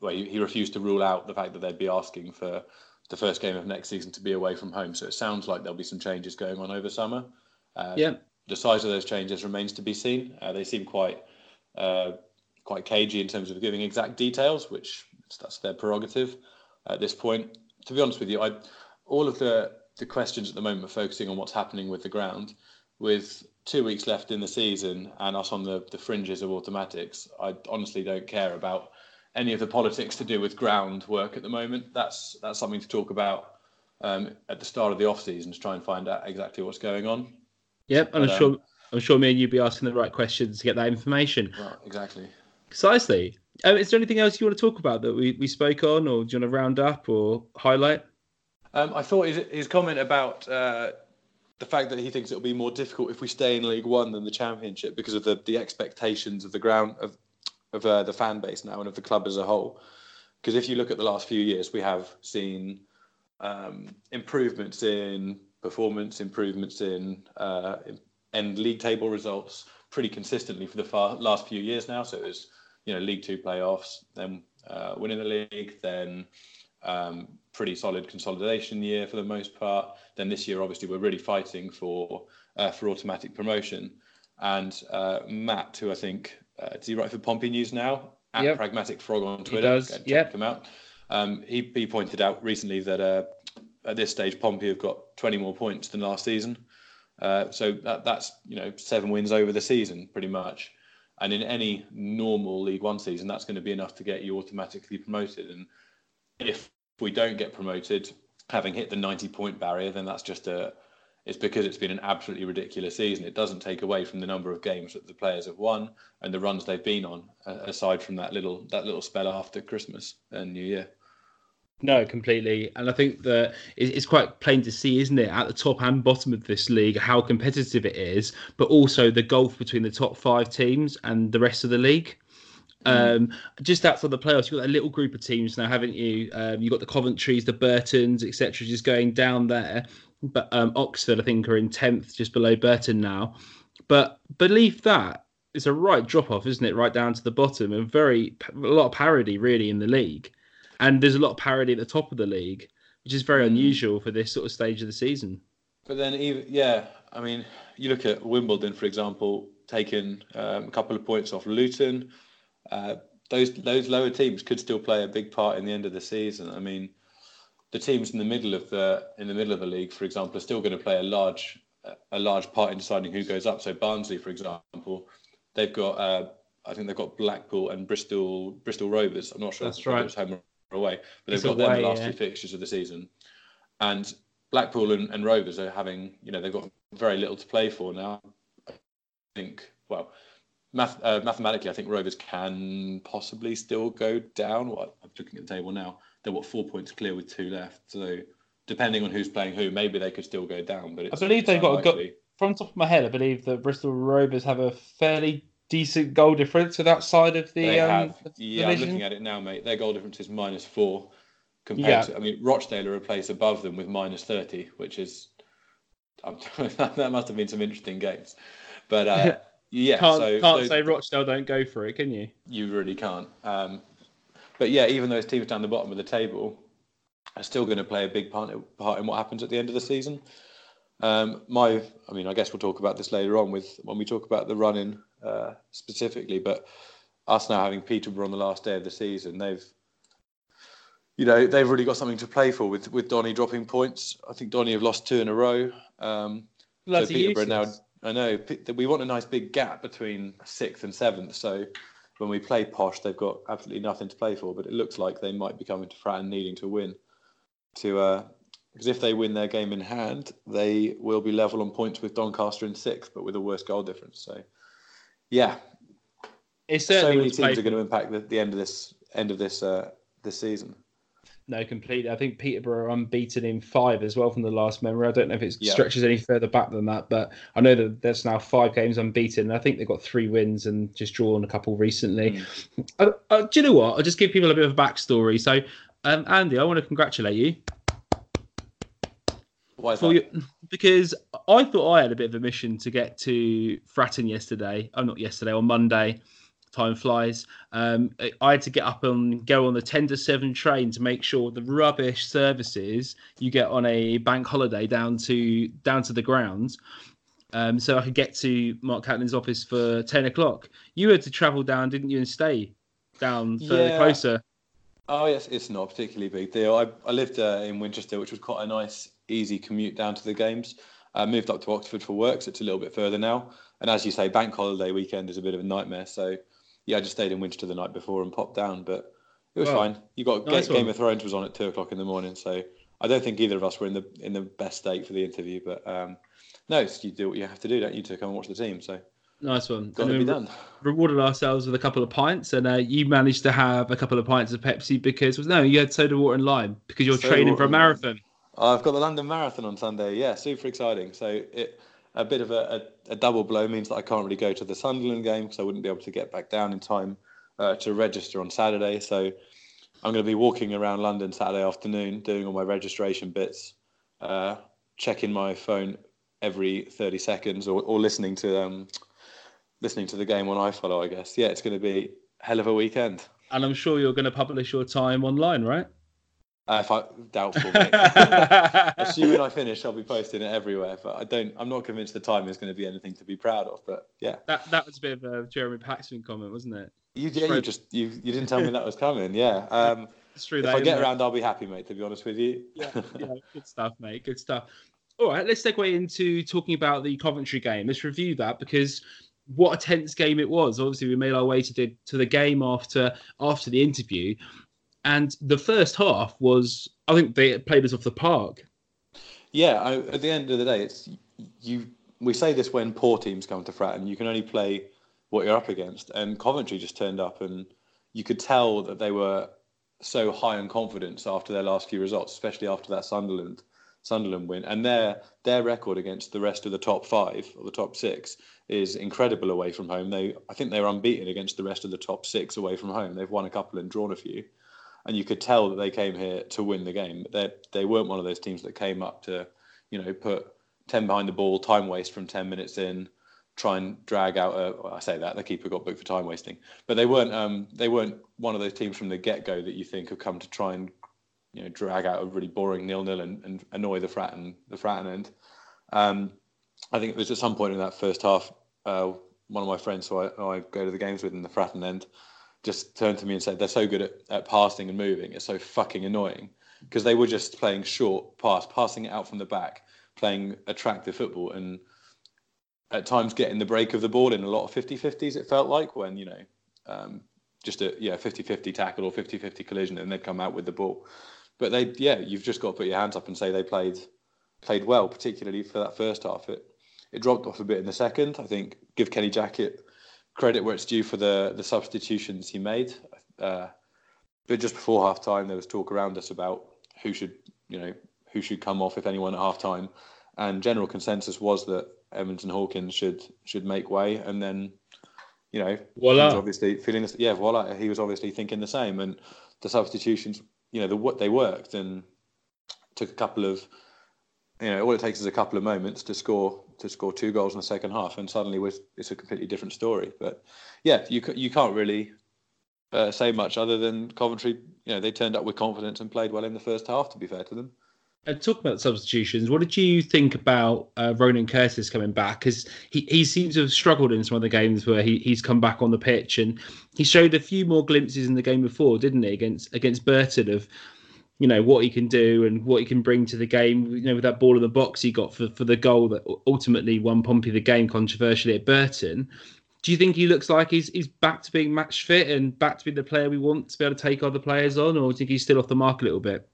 well, he, he, refused to rule out the fact that they'd be asking for the first game of next season to be away from home. So it sounds like there'll be some changes going on over summer. Uh, yeah. The size of those changes remains to be seen. Uh, they seem quite uh, quite cagey in terms of giving exact details, which that's their prerogative at this point. To be honest with you, I all of the the questions at the moment are focusing on what's happening with the ground. With two weeks left in the season and us on the, the fringes of automatics, I honestly don't care about any of the politics to do with ground work at the moment. That's that's something to talk about um, at the start of the off season to try and find out exactly what's going on. Yep, and but, I'm sure um, I'm sure me and you'd be asking the right questions to get that information. Right, exactly. Precisely. Um, is there anything else you want to talk about that we, we spoke on, or do you want to round up or highlight? Um, I thought his, his comment about uh, the fact that he thinks it'll be more difficult if we stay in League One than the Championship because of the, the expectations of the ground of of uh, the fan base now and of the club as a whole. Because if you look at the last few years, we have seen um, improvements in performance, improvements in uh, league table results pretty consistently for the far, last few years now. So it was, you know, League Two playoffs, then uh, winning the league, then um, pretty solid consolidation year for the most part. Then this year, obviously, we're really fighting for uh, for automatic promotion. And uh, Matt, who I think uh, does he write for Pompey News now? At Yep. Pragmatic Frog on Twitter. He does, Go check yep. him out. Um, he, he pointed out recently that uh, at this stage, Pompey have got 20 more points than last season. Uh, so that, that's you know seven wins over the season, pretty much. And in any normal League One season, that's going to be enough to get you automatically promoted. And if we don't get promoted, having hit the 90 point barrier, then that's just a it's because it's been an absolutely ridiculous season. It doesn't take away from the number of games that the players have won and the runs they've been on, aside from that little that little spell after Christmas and New Year. No, completely. And I think that it's quite plain to see, isn't it, at the top and bottom of this league, how competitive it is, but also the gulf between the top five teams and the rest of the league. Um, just outside the playoffs, you've got a little group of teams now, haven't you? Um, you've got the Coventries, the Burtons, etc., just going down there. But um, Oxford, I think, are in 10th, just below Burton now. But believe that, it's a right drop off, isn't it? Right down to the bottom, and very a lot of parity really in the league and there's a lot of parity at the top of the league, which is very unusual for this sort of stage of the season. But then, even yeah, I mean, you look at Wimbledon, for example, taking um, a couple of points off Luton. Uh, those those lower teams could still play a big part in the end of the season. I mean, the teams in the middle of the in the middle of the league, for example, are still going to play a large a large part in deciding who goes up. So Barnsley, for example, they've got uh, I think they've got Blackpool and Bristol Bristol Rovers. I'm not sure That's right. home or away, but they've got them the last yeah. two fixtures of the season, and Blackpool and, and Rovers are having you know they've got very little to play for now. I think well. Math, uh, mathematically, I think Rovers can possibly still go down. What I'm looking at the table now, they're what four points clear with two left. So depending on who's playing who, maybe they could still go down. But it's, I believe it's they've got a go- from the top of my head. I believe the Bristol Rovers have a fairly decent goal difference to that side of the, They um, have. Yeah, I'm looking at it now, mate. Their goal difference is minus four. Compared Yeah. to, I mean, Rochdale are a place above them with minus thirty, which is I'm, that must have been some interesting games. But uh, yeah, can't so can't so- say Rochdale don't go for it, can you? you really can't. Um, but yeah, even those teams down the bottom of the table are still going to play a big part, part in what happens at the end of the season. Um, my, I mean, I guess we'll talk about this later on with when we talk about the running uh, specifically. But us now having Peterborough on the last day of the season, they've, you know, they've really got something to play for with with Donny dropping points. I think Donny have lost two in a row. Um, Bloody Peterborough now. I know that we want a nice big gap between sixth and seventh. So when we play Posh, they've got absolutely nothing to play for. But it looks like they might be coming to Fratton needing to win. To uh, because if they win their game in hand, they will be level on points with Doncaster in sixth, but with a worse goal difference. So yeah, It's so many what's played teams are going to impact the, the end of this end of this uh, this season. No, completely. I think Peterborough are unbeaten in five as well from the last memory. I don't know if it Yeah. stretches any further back than that, but I know that there's now five games unbeaten. And I think they've got three wins and just drawn a couple recently. Uh, uh, do you know what? I'll just give people a bit of a backstory. So, um, Andy, I want to congratulate you Why is for that? your, because I thought I had a bit of a mission to get to Fratton yesterday. Oh, not yesterday, on Monday. Time flies. Um, I had to get up and go on the 10 to 7 train to make sure the rubbish services you get on a bank holiday down to down to the grounds. Um, so I could get to Mark Catlin's office for 10 o'clock. You had to travel down, didn't you, and stay down further Yeah. closer. Oh yes, it's not a particularly big deal. I, I lived uh, in Winchester, which was quite a nice, easy commute down to the games. I moved up to Oxford for work, so it's a little bit further now. And as you say, bank holiday weekend is a bit of a nightmare. So yeah, I just stayed in Winchester the night before and popped down, but it was fine. You got nice Game one. of Thrones was on at two o'clock in the morning, so I don't think either of us were in the in the best state for the interview. But um, no, you do what you have to do, don't you, to come and watch the team? So Nice one. got to And be then done. rewarded ourselves with a couple of pints, and uh, you managed to have a couple of pints of Pepsi because no, you had soda water and lime because you're Soda training for a marathon. I've got the London Marathon on Sunday. Yeah, super exciting. So it a bit of a, a, a double blow means that I can't really go to the Sunderland game because I wouldn't be able to get back down in time uh, to register on Saturday. So I'm going to be walking around London Saturday afternoon doing all my registration bits. Uh, checking my phone every 30 seconds or, or listening to um, listening to the game on iFollow, I guess. Yeah, it's going to be hell of a weekend. And I'm sure you're going to publish your time online, right? Uh, if I doubtful. Assuming I finish, I'll be posting it everywhere. But I don't. I'm not convinced the time is going to be anything to be proud of. But yeah, that that was a bit of a Jeremy Paxman comment, wasn't it? You, yeah, you just you, you didn't tell me that was coming. Yeah. Um, it's true. If that, I get it? around, I'll be happy, mate. To be honest with you. yeah, yeah, good stuff, mate. Good stuff. All right, let's segue into talking about the Coventry game. Let's review that because what a tense game it was. Obviously, we made our way to the to the game after after the interview, and the first half was I think they played us off the park. Yeah, I, at the end of the day, it's you. We say this when poor teams come to Fratton, you can only play what you're up against, and Coventry just turned up, and you could tell that they were so high in confidence after their last few results, especially after that Sunderland Sunderland win, and their their record against the rest of the top five or the top six is incredible away from home. They I think they're unbeaten against the rest of the top six away from home. They've won a couple and drawn a few and you could tell that they came here to win the game. They they weren't one of those teams that came up to, you know, put ten behind the ball, time waste from ten minutes in, try and drag out a. Well, I say that the keeper got booked for time wasting, but they weren't. Um, they weren't one of those teams from the get go that you think have come to try and, you know, drag out a really boring nil nil and, and annoy the Fratton the Fratton end. Um, I think it was at some point in that first half. Uh, one of my friends who I, I go to the games with in the Fratton end just turned to me and said they're so good at, at passing and moving. It's so fucking annoying because they were just playing short pass, passing it out from the back, playing attractive football, and at times getting the break of the ball in a lot of 50-50s. It felt like when you know um, just a yeah 50-50 tackle or 50-50 collision, and they'd come out with the ball. But they yeah, you've just got to put your hands up and say they played played well, particularly for that first half. It it dropped off a bit in the second. I think give Kenny Jackett credit where it's due for the the substitutions he made. Uh, but just before half time, there was talk around us about who should you know who should come off if anyone at half time, and general consensus was that Evans and Hawkins should should make way, and then you know voila. obviously feeling this, yeah voila he was obviously thinking the same, and the substitutions you know the what they worked and took a couple of you know all it takes is a couple of moments to score to score two goals in the second half, and suddenly it's a completely different story. But yeah, you you can't really uh, say much other than Coventry. You know, they turned up with confidence and played well in the first half. To be fair to them. And talk about substitutions. What did you think about uh, Ronan Curtis coming back? Because he, he seems to have struggled in some of the games where he, he's come back on the pitch, and he showed a few more glimpses in the game before, didn't he? Against against Burton of you know what he can do and what he can bring to the game. You know, with that ball in the box he got for, for the goal that ultimately won Pompey the game controversially at Burton. Do you think he looks like he's he's back to being match fit and back to be the player we want to be able to take other players on, or do you think he's still off the mark a little bit?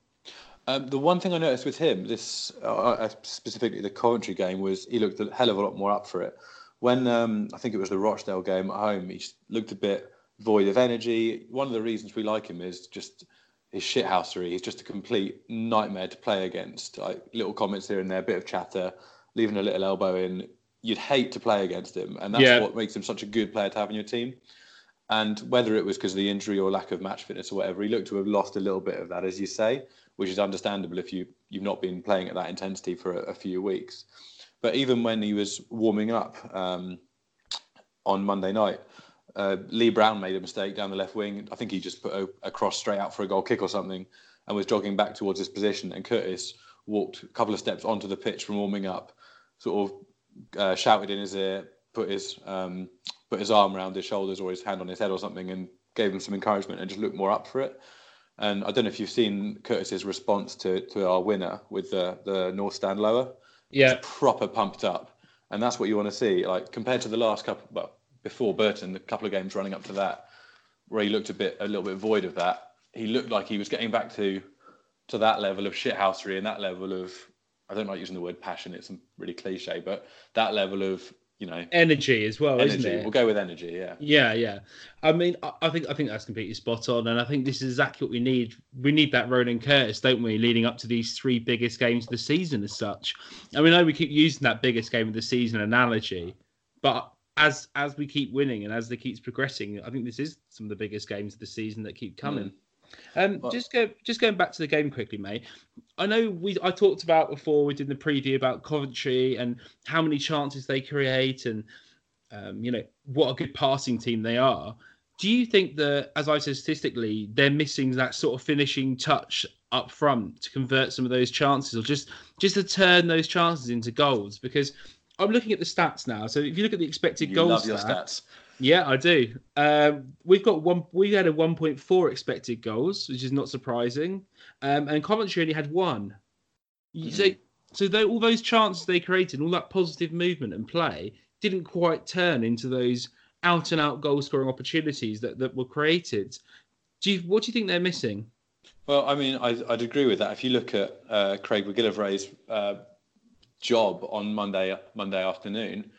Um, the one thing I noticed with him, this uh, uh, specifically the Coventry game, was he looked a hell of a lot more up for it. When um, I think it was the Rochdale game at home, he looked a bit void of energy. One of the reasons we like him is just his shithousery. He's just a complete nightmare to play against. Like little comments here and there, a bit of chatter, leaving a little elbow in. You'd hate to play against him, and that's yeah. what makes him such a good player to have in your team. And whether it was because of the injury or lack of match fitness or whatever, he looked to have lost a little bit of that, as you say, which is understandable if you you've not been playing at that intensity for a, a few weeks. But even when he was warming up um, on Monday night, uh, Lee Brown made a mistake down the left wing. I think he just put a, a, cross straight out for a goal kick or something and was jogging back towards his position. And Curtis walked a couple of steps onto the pitch from warming up, sort of uh, shouted in his ear, put his um, put his arm around his shoulders or his hand on his head or something, and gave him some encouragement and just looked more up for it. And I don't know if you've seen Curtis's response to, to our winner with the the North Stand lower. Yeah, proper pumped up, and that's what you want to see. Like compared to the last couple, well, before Burton, the couple of games running up to that, where he looked a bit a little bit void of that. He looked like he was getting back to to that level of shithousery and that level of I don't like using the word passion. It's really cliche, but that level of you know energy as well, energy. isn't it? We'll go with energy. Yeah. Yeah, yeah. I mean, I think I think that's completely spot on, and I think this is exactly what we need. We need that Ronan Curtis, don't we? Leading up to these three biggest games of the season, as such. And we know we keep using that biggest game of the season analogy, but as as we keep winning and as they keeps progressing, I think this is some of the biggest games of the season that keep coming. Mm. Um, well, just go, just going back to the game quickly, mate. I know we I talked about before we did the preview about Coventry and how many chances they create and um, you know what a good passing team they are. Do you think that, as I said statistically, they're missing that sort of finishing touch up front to convert some of those chances, or just just to turn those chances into goals? Because I'm looking at the stats now. So if you look at the expected You goals, love stat- stats. yeah, I do. Um, we've got one. We had a 1.4 expected goals, which is not surprising. Um, and Coventry only had one. You- So, so tho- all those chances they created, all that positive movement and play, didn't quite turn into those out and out goal scoring opportunities that, that were created. Do you, what do you think they're missing? Well, I mean, I, I'd agree with that. If you look at uh, Craig MacGillivray's uh, job on Monday Monday afternoon,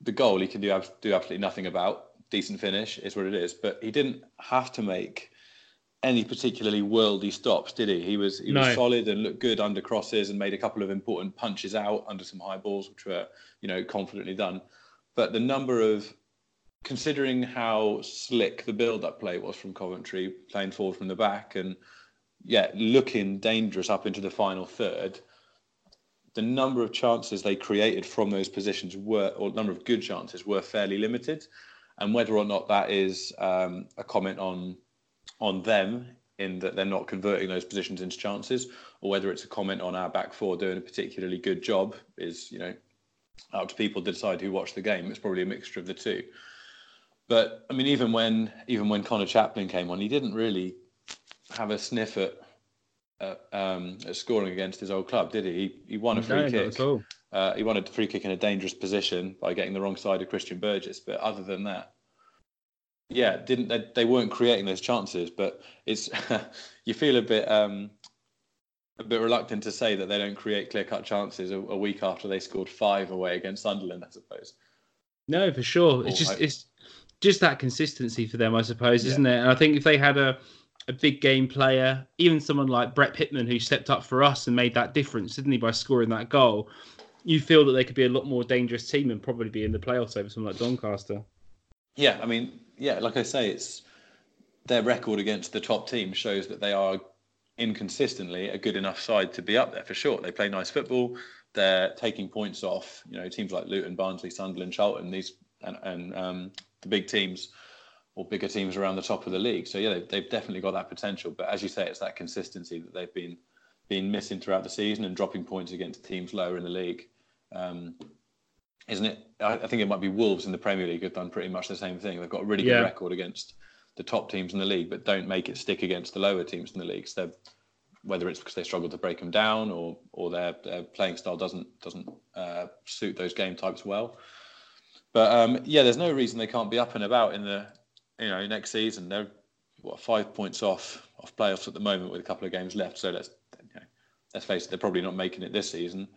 the goal he can do do absolutely nothing about. Decent finish is what it is, but he didn't have to make any particularly worldy stops, did he? He was he No. was solid and looked good under crosses and made a couple of important punches out under some high balls, which were you know confidently done. But the number of considering how slick the build-up play was from Coventry, playing forward from the back, and yeah, looking dangerous up into the final third. The number of chances they created from those positions were, or number of good chances were fairly limited, and whether or not that is um, a comment on on them in that they're not converting those positions into chances, or whether it's a comment on our back four doing a particularly good job is you know up to people to decide who watched the game. It's probably a mixture of the two. But I mean, even when even when Conor Chaplin came on, he didn't really have a sniff at, um, scoring against his old club, did he? He, he won a free No, kick. Uh, he won a free kick in a dangerous position by getting the wrong side of Christian Burgess. But other than that, yeah, didn't they, they weren't creating those chances. But it's you feel a bit um, a bit reluctant to say that they don't create clear cut chances a, a week after they scored five away against Sunderland, I suppose. No, for sure. It's Oh, just I- it's just that consistency for them, I suppose, isn't it? And I think if they had a a big game player, even someone like Brett Pitman who stepped up for us and made that difference, didn't he, by scoring that goal, you feel that they could be a lot more dangerous team and probably be in the playoffs over someone like Doncaster. Yeah, I mean, yeah, like I say, it's their record against the top team shows that they are inconsistently a good enough side to be up there for sure. They play nice football. They're taking points off, you know, teams like Luton, Barnsley, Sunderland, Charlton, these and, and um, the big teams or bigger teams around the top of the league. So yeah, they've, they've definitely got that potential. But as you say, it's that consistency that they've been been missing throughout the season and dropping points against teams lower in the league. Um, isn't it? I, I think it might be Wolves in the Premier League have done pretty much the same thing. They've got a really Yeah. good record against the top teams in the league, but don't make it stick against the lower teams in the league. So whether it's because they struggle to break them down or or their, their playing style doesn't doesn't uh, suit those game types well. But um, yeah, there's no reason they can't be up and about in the you know next season. They're what five points off off playoffs at the moment with a couple of games left. So let's you know, let's face it, they're probably not making it this season.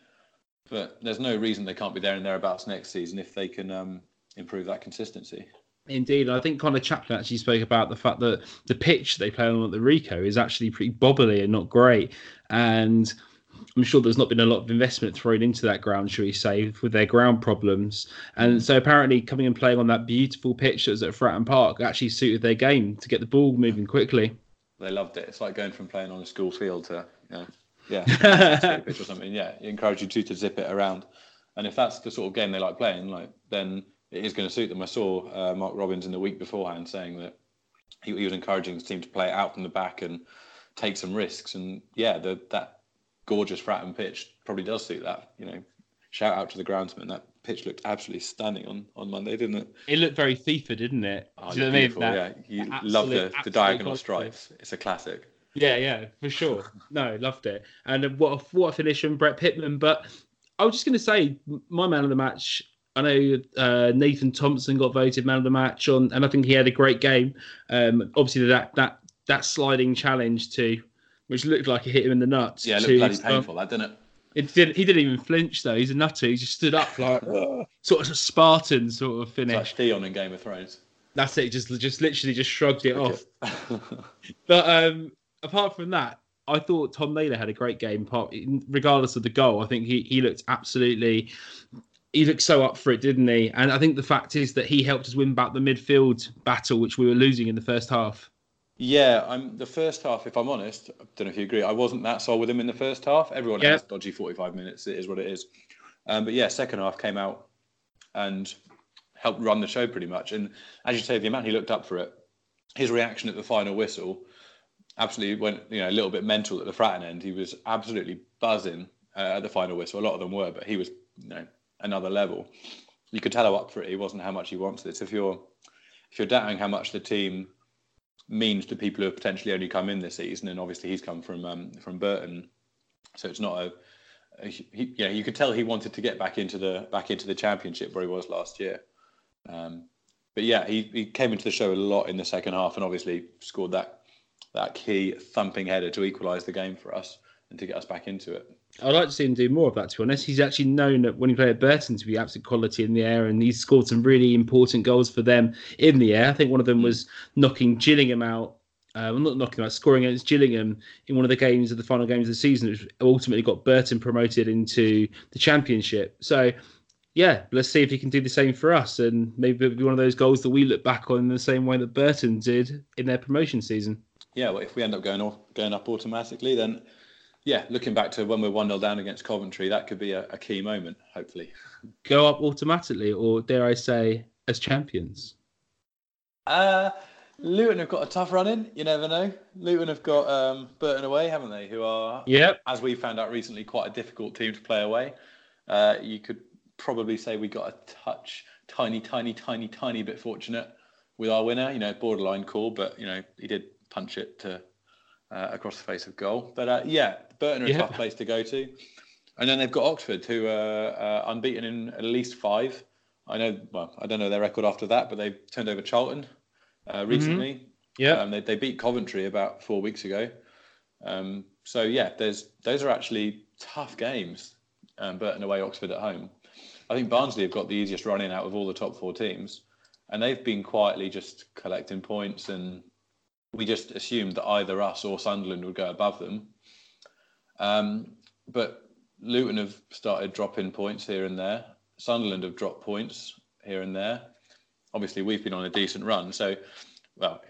But there's no reason they can't be there and thereabouts next season if they can um, improve that consistency. Indeed, I think Conor Chaplin actually spoke about the fact that the pitch they play on at the Ricoh is actually pretty bobbly and not great. And I'm sure there's not been a lot of investment thrown into that ground, shall we say, with their ground problems. And so apparently, coming and playing on that beautiful pitch that was at Fratton Park actually suited their game to get the ball moving quickly. They loved it. It's like going from playing on a school field to you know, yeah, pitch or something. Yeah, it encourages you to to zip it around. And if that's the sort of game they like playing, like then it is going to suit them. I saw uh, Mark Robins in the week beforehand saying that he, he was encouraging his team to play out from the back and take some risks. And yeah, the, that gorgeous Fratton pitch probably does suit that. You know, shout out to the groundsman. That pitch looked absolutely stunning on, on Monday, didn't it? It looked very FIFA, didn't it? Oh, you know what I mean? beautiful, That- yeah, you that love the, the diagonal stripes. It's a classic. Yeah, yeah, for sure. No, loved it. And what a, what a finish from Brett Pitman. But I was just going to say, my man of the match. I know uh, Nathan Thompson got voted man of the match on, and I think he had a great game. Um, obviously, that that that sliding challenge too, which looked like it hit him in the nuts. Yeah, it looked bloody painful, that didn't it? It did. He didn't even flinch though. He's a nutter. He just stood up like sort of a Spartan sort of It's finish. like Theon in Game of Thrones. That's it. Just just literally just shrugged it off. But um, apart from that, I thought Tom Naylor had a great game. Part regardless of the goal, I think he he looked absolutely. He looked so up for it, didn't he? And I think the fact is that he helped us win back the midfield battle, which we were losing in the first half. Yeah, I'm the first half. If I'm honest, I don't know if you agree. I wasn't that sold with him in the first half. Everyone Yeah. has dodgy 45 minutes. It is what it is. Um, but yeah, second half came out and helped run the show pretty much. And as you say, the amount he looked up for it, his reaction at the final whistle, absolutely went you know a little bit mental at the Fratton end. He was absolutely buzzing uh, at the final whistle. A lot of them were, but he was you know another level. You could tell how up for it he wasn't, how much he wants this. If you're if you're doubting how much the team means to people who have potentially only come in this season, and obviously he's come from um, from Burton, so it's not a, a he, yeah. You could tell he wanted to get back into the back into the championship where he was last year. Um, but yeah, he, he came into the show a lot in the second half, and obviously scored that that key thumping header to equalise the game for us and to get us back into it. I'd like to see him do more of that. To be honest, he's actually known that when he played at Burton to be absolute quality in the air, and he's scored some really important goals for them in the air. I think one of them was knocking Gillingham out. Uh, well, not knocking him out, scoring against Gillingham in one of the games of the final games of the season, which ultimately got Burton promoted into the championship. So, yeah, let's see if he can do the same for us, and maybe it'll be one of those goals that we look back on in the same way that Burton did in their promotion season. Yeah, well, if we end up going off, going up automatically, then yeah, looking back to when we're one 0 down against Coventry, that could be a, a key moment. Hopefully. Go up automatically, or dare I say, as champions. Uh, Luton have got a tough run in. You never know. Luton have got um, Burton away, haven't they? Who are, Yep. as we found out recently, quite a difficult team to play away. Uh, you could probably say we got a touch, tiny, tiny, tiny, tiny bit fortunate with our winner. You know, borderline call, but you know he did punch it to uh, across the face of goal. But uh, yeah, Burton are a tough place to go to. And then they've got Oxford, who are uh, unbeaten in at least five. I know, well, I don't know their record after that, but they turned over Charlton uh, recently. Yeah. Um, they, they beat Coventry about four weeks ago. Um, so yeah, there's those are actually tough games. Um, Burton away, Oxford at home. I think Barnsley have got the easiest run in out of all the top four teams, and they've been quietly just collecting points. And we just assumed that either us or Sunderland would go above them. Um, but Luton have started dropping points here and there. Sunderland have dropped points here and there. Obviously, we've been on a decent run. So, well,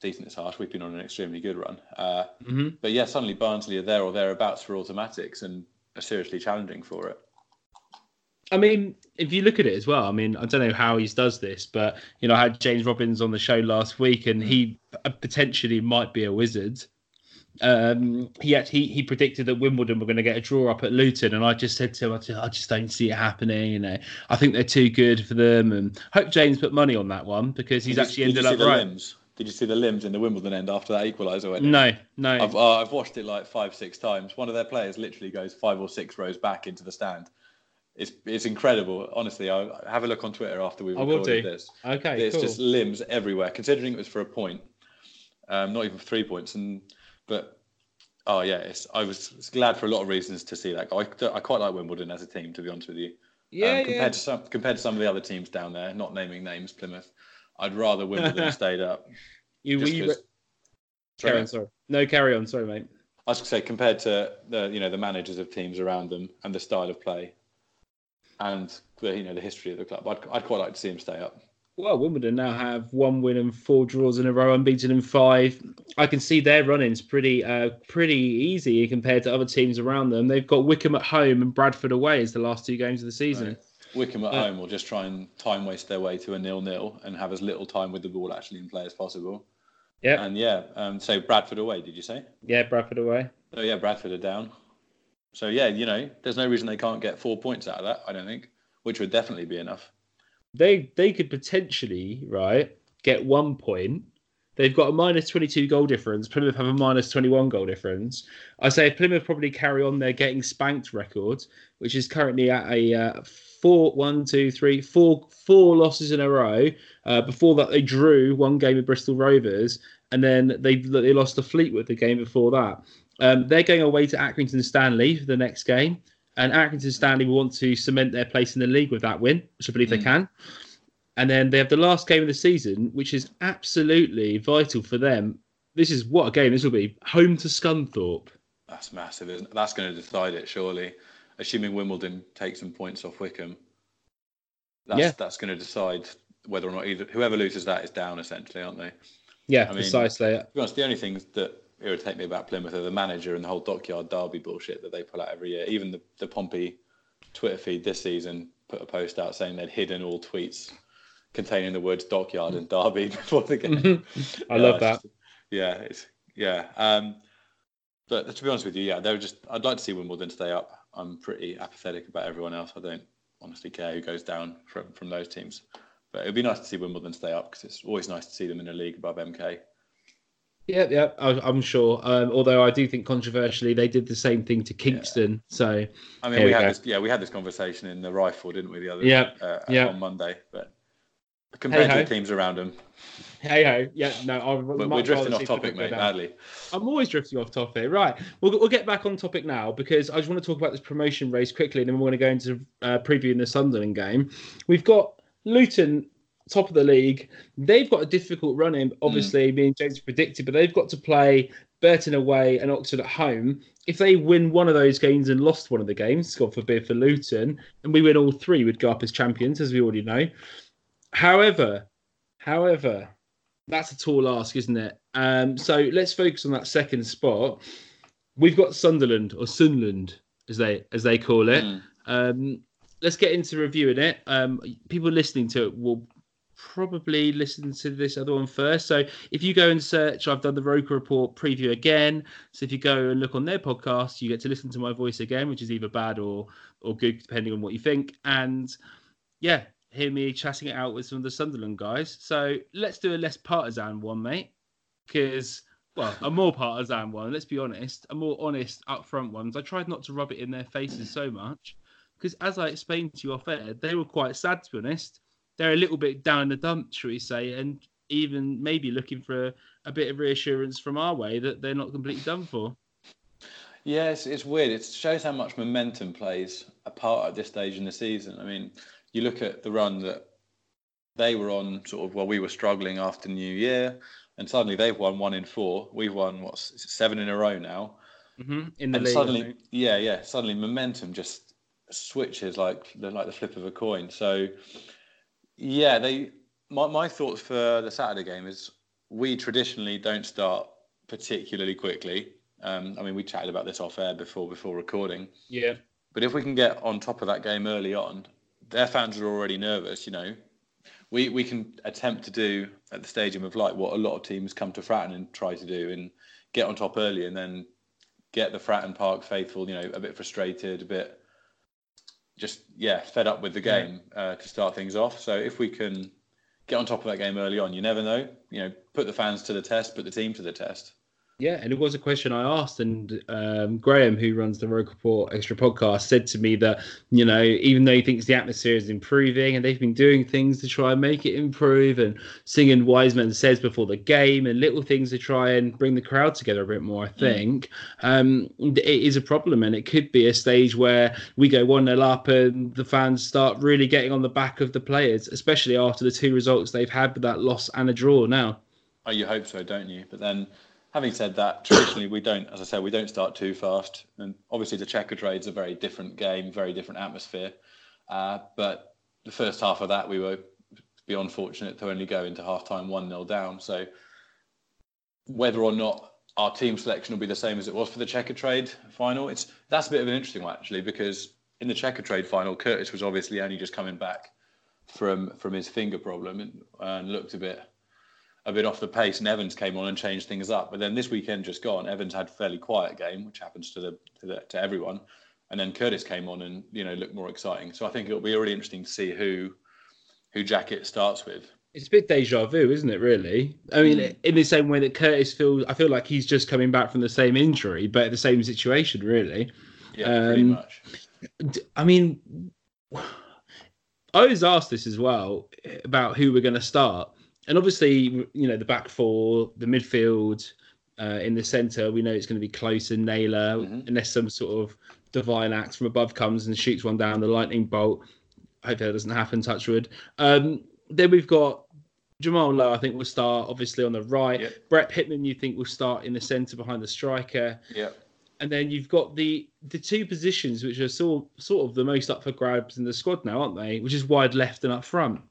decent is harsh. We've been on an extremely good run. Uh, Mhm. But yeah, suddenly Barnsley are there or thereabouts for automatics and are seriously challenging for it. I mean, if you look at it as well, I mean, I don't know how he does this, but you know, I had James Robbins on the show last week, and he potentially might be a wizard. Um, he he, he predicted that Wimbledon were going to get a draw up at Luton, and I just said to him, I just, I just don't see it happening. You know, I think they're too good for them, and hope James put money on that one because he's Did actually you ended up right. limbs? Did you see the limbs in the Wimbledon end after that equaliser? No, no. I've, uh, I've watched it like five, six times. One of their players literally goes five or six rows back into the stand. It's it's incredible. Honestly, I'll have a look on Twitter after we I will recorded do. this. Okay, There's cool. just limbs everywhere. Considering it was for a point, um, not even for three points. And but oh yeah, it's, I was glad for a lot of reasons to see that. I, I quite like Wimbledon as a team, to be honest with you. Yeah, um, compared yeah. to some compared to some of the other teams down there, not naming names, Plymouth. I'd rather Wimbledon stayed up. You, you 'cause- carry on, sorry. No, carry on. Sorry, mate. I was going to say compared to the you know the managers of teams around them and the style of play, and the you know the history of the club, I'd, I'd quite like to see them stay up. Well, Wimbledon now have one win and four draws in a row, unbeaten in five. I can see their runnings pretty, uh, pretty easy compared to other teams around them. They've got Wycombe at home and Bradford away as the last two games of the season. Wycombe at Uh, home will just try and time waste their way to a nil-nil and have as little time with the ball actually in play as possible. Yeah, And yeah, um, so Bradford away, did you say? yeah, Bradford away. Oh yeah, Bradford are down. So yeah, you know, there's no reason they can't get four points out of that. I don't think, which would definitely be enough. They they could potentially right get one point. They've got a minus twenty two goal difference. Plymouth have a minus twenty one goal difference. I say Plymouth probably carry on their getting spanked record, which is currently at a uh, four one two three four four losses in a row. Uh, before that, they drew one game with Bristol Rovers, and then they they lost to Fleetwood the game before that. Um, they're going away to Accrington Stanley for the next game, and Accrington Stanley will want to cement their place in the league with that win, which I believe they can. And then they have the last game of the season, which is absolutely vital for them. This is what a game this will be. Home to Scunthorpe. That's massive, isn't it? That's going to decide it, surely. Assuming Wimbledon takes some points off Wycombe, that's Yeah. that's going to decide whether or not either whoever loses that is down, essentially, aren't they? Yeah, I mean, precisely. To be honest, the only things that irritate me about Plymouth are the manager and the whole dockyard derby bullshit that they pull out every year. Even the, the Pompey Twitter feed this season put a post out saying they'd hidden all tweets containing the words dockyard and derby before the game. I love that. yeah, it's yeah. Um, but to be honest with you, yeah, they were just. I'd like to see Wimbledon stay up. I'm pretty apathetic about everyone else. I don't honestly care who goes down from from those teams. But it'd be nice to see Wimbledon stay up because it's always nice to see them in a league above MK. Yeah, yeah, I- I'm sure. Um, although I do think controversially they did the same thing to Kingston. So I mean, we we had go. this, yeah, we had this conversation in the rifle, didn't we, the other Yeah, uh, yeah. on Monday. But compared to Hey-ho. the teams around them, hey ho, yeah, no, I would we're, drifting off topic, mate, badly. I'm always drifting off topic. Right. We'll, we'll get back on topic now because I just want to talk about this promotion race quickly and then we're going to go into uh, previewing the Sunderland game. We've got Luton, top of the league. They've got a difficult run in, obviously, me and James predicted, but they've got to play Burton away and Oxford at home. If they win one of those games and lost one of the games, God forbid for Luton, and we win all three, we'd go up as champions, as we already know. However, however, that's a tall ask, isn't it? Um, so let's focus on that second spot. We've got Sunderland or Sunland, as they as they call it. Mm. Um, let's get into reviewing it. Um, people listening to it will probably listen to this other one first. So if you go and search, I've done the Roker Report preview again. So if you go and look on their podcast, you get to listen to my voice again, which is either bad or or good depending on what you think. And yeah, hear me chatting it out with some of the Sunderland guys. So let's do a less partisan one, mate. Because well, a more partisan one. Let's be honest, a more honest, upfront ones. I tried not to rub it in their faces so much because, as I explained to you off air, they were quite sad to be honest. They're a little bit down in the dump, shall we say, and even maybe looking for a, a bit of reassurance from our way that they're not completely done for. Yes, it's, weird. It shows how much momentum plays a part at this stage in the season. I mean, you look at the run that they were on, sort of while we were struggling after New Year, and suddenly they've won one in four. We've won what's seven in a row now. hmm In the and league, suddenly, yeah, yeah, suddenly momentum just switches like like the flip of a coin. So, yeah, they. My my thoughts for the Saturday game is we traditionally don't start particularly quickly. Um, I mean, we chatted about this off air before before recording. yeah, But if we can get on top of that game early on, their fans are already nervous. You know, we we can attempt to do at the Stadium of Light what a lot of teams come to Fratton and try to do, and get on top early, and then get the Fratton Park faithful, you know, a bit frustrated, a bit just yeah, fed up with the game uh, to start things off. So if we can get on top of that game early on, you never know. You know, put the fans to the test, put the team to the test. Yeah, and it was a question I asked, and um, Graham, who runs the Roker Report Extra podcast, said to me that you know even though he thinks the atmosphere is improving, and they've been doing things to try and make it improve, and singing Wiseman says before the game, and little things to try and bring the crowd together a bit more. I think um, it is a problem, and it could be a stage where we go one 0 up, and the fans start really getting on the back of the players, especially after the two results they've had with that loss and a draw now. Oh, you hope so, don't you? But then, having said that, traditionally we don't, as I said, we don't start too fast. And obviously, the Checkatrade's a very different game, very different atmosphere. Uh, but the first half of that, we were beyond fortunate to only go into half time 1 0 down. So, whether or not our team selection will be the same as it was for the Checkatrade final, it's that's a bit of an interesting one actually, because in the Checkatrade final, Curtis was obviously only just coming back from from his finger problem and, and looked a bit a bit off the pace, and Evans came on and changed things up. But then this weekend just gone, Evans had a fairly quiet game, which happens to the to, the, to everyone. And then Curtis came on and you know looked more exciting. So I think it'll be really interesting to see who who Jackett starts with. It's a bit deja vu, isn't it? Really. I mean, in the same way that Curtis feels, I feel like he's just coming back from the same injury, but the same situation, really. Yeah, pretty Um, much. D- I mean, I was asked this as well about who we're going to start, and obviously, you know, the back four, the midfield, uh, in the centre, we know it's going to be Close and Naylor, Mhm. unless some sort of divine axe from above comes and shoots one down the lightning bolt. I hope that doesn't happen. Touchwood. Um, then we've got Jamal Lowe. I think will start obviously on the right. Yep. Brett Pitman, you think will start in the centre behind the striker Yeah. and then you've got the the two positions which are sort sort of the most up for grabs in the squad now, aren't they? Which is wide left and up front.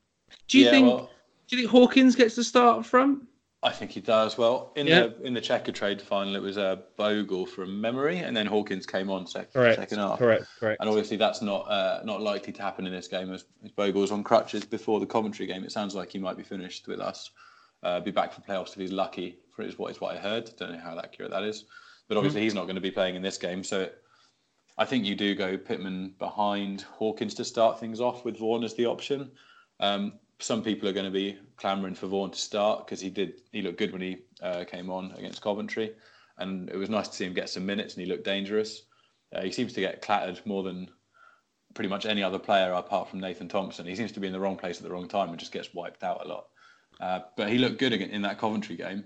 Do you yeah, think well, do you think Hawkins gets the start up front? I think he does well. In Yeah. the in the Checkatrade final, it was a uh, Bogle from memory, and then Hawkins came on sec- Correct. second half. Correct. Correct. And obviously, that's not uh, not likely to happen in this game as, as Bogle was on crutches before the commentary game. It sounds like he might be finished with us, uh, be back for playoffs if he's lucky. For is what is what I heard. Don't know how accurate that is, but obviously he's not going to be playing in this game. So I think you do go Pitman behind Hawkins to start things off with Vaughan as the option. Um, some people are going to be clamouring for Vaughan to start because he did he looked good when he uh, came on against Coventry, and it was nice to see him get some minutes and he looked dangerous. Uh, he seems to get clattered more than pretty much any other player apart from Nathan Thompson. He seems to be in the wrong place at the wrong time and just gets wiped out a lot. Uh, but he looked good in that Coventry game.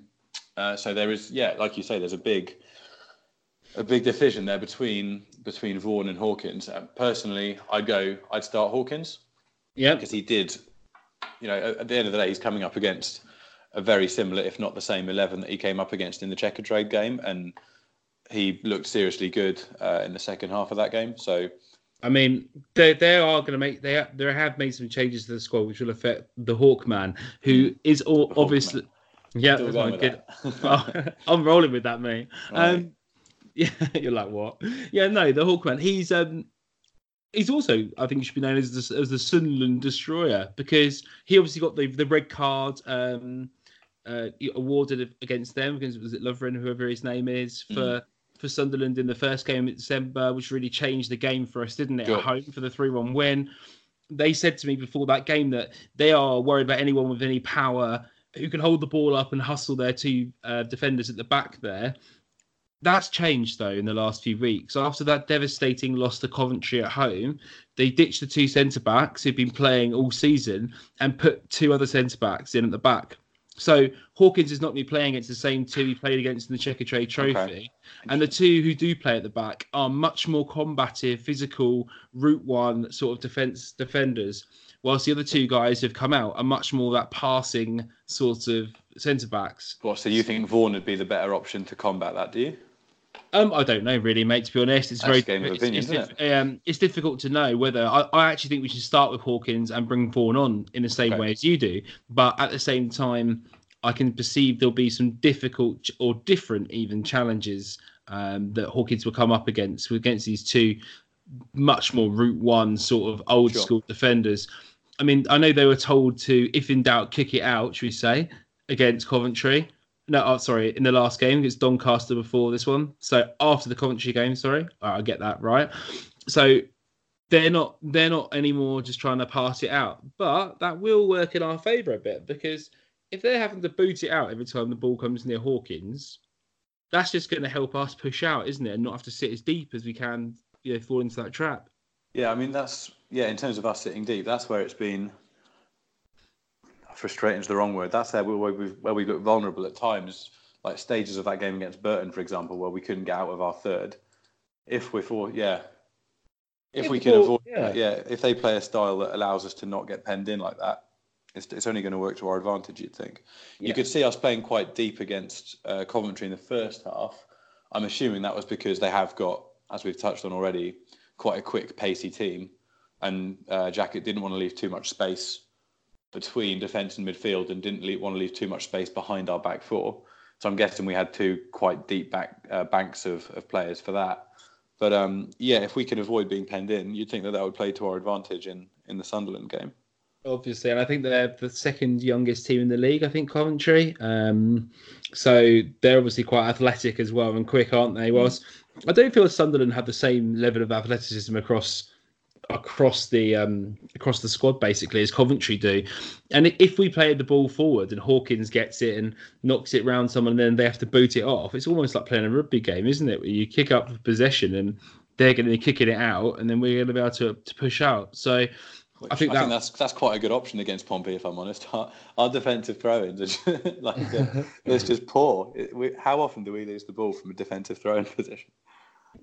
Uh, so there is, yeah, like you say, there's a big, a big division there between between Vaughan and Hawkins. Uh, personally, I'd go, I'd start Hawkins Yeah. because he did, you know, at the end of the day, he's coming up against a very similar, if not the same, eleven that he came up against in the Checkatrade game, and he looked seriously good uh, in the second half of that game. So I mean, they they are going to make they they have made some changes to the squad which will affect the Hawkman, who is all obviously. Yeah, that's with good. that. Oh, I'm rolling with that, mate. Right. Um, yeah, you're like what? Yeah, no, the Hawkman. He's um, he's also I think he should be known as the, as the Sunderland Destroyer because he obviously got the the red card um, uh, awarded against them because it was it Lovren, whoever his name is, for for Sunderland in the first game in December, which really changed the game for us, didn't it? Sure. At home for the three one win. They said to me before that game that they are worried about anyone with any power who can hold the ball up and hustle their two uh, defenders at the back there. That's changed though in the last few weeks. After that devastating loss to Coventry at home, they ditched the two centre backs who've been playing all season and put two other centre backs in at the back. So Hawkins is not going to be playing against the same two he played against in the Checkatrade Trophy. Okay. And the two who do play at the back are much more combative, physical, route one sort of defense defenders. Whilst the other two guys who've come out are much more that passing sort of centre backs. What? So you think Vaughan would be the better option to combat that? Do you? Um, I don't know really, mate. To be honest, it's That's very game of it's, opinion, it's, diff- um, it's difficult to know whether I, I actually think we should start with Hawkins and bring Vaughan on in the same Okay. way as you do. But at the same time, I can perceive there'll be some difficult or different even challenges um, that Hawkins will come up against against these two much more route one sort of old Sure. school defenders. I mean, I know they were told to, if in doubt, kick it out, should we say, against Coventry. No, oh, sorry, in the last game it's Doncaster before this one. So after the Coventry game, sorry, right, I get that right. So they're not they're not anymore just trying to pass it out, but that will work in our favour a bit because if they're having to boot it out every time the ball comes near Hawkins, that's just going to help us push out, isn't it, and not have to sit as deep as we can, you know, fall into that trap. Yeah, I mean that's yeah. In terms of us sitting deep, that's where it's been frustrating is the wrong word. That's where we where we look vulnerable at times, like stages of that game against Burton, for example, where we couldn't get out of our third. If we're for yeah, if, If we can avoid yeah. that, yeah, if they play a style that allows us to not get penned in like that, it's it's only going to work to our advantage. You'd think. Yeah. You could see us playing quite deep against uh, Coventry in the first half. I'm assuming that was because they have got, as we've touched on already, quite a quick, pacey team, and uh, Jackett didn't want to leave too much space between defence and midfield, and didn't leave, want to leave too much space behind our back four. So I'm guessing we had two quite deep back uh, banks of, of players for that. But um, yeah, if we can avoid being penned in, you'd think that that would play to our advantage in, in the Sunderland game. obviously, and I think they're the second youngest team in the league. I think Coventry. Um, so they're obviously quite athletic as well and quick, aren't they? Whilst I don't feel Sunderland have the same level of athleticism across across the um, across the squad basically as Coventry do. And if we play the ball forward and Hawkins gets it and knocks it round someone, and then they have to boot it off. It's almost like playing a rugby game, isn't it? Where you kick up for possession and they're going to be kicking it out, and then we're going to be able to, to push out. So. I think I that think that's that's quite a good option against Pompey, if I'm honest. Our, our defensive throw-ins are just, like uh, it's just poor. It, we, how often do we lose the ball from a defensive throw-in position?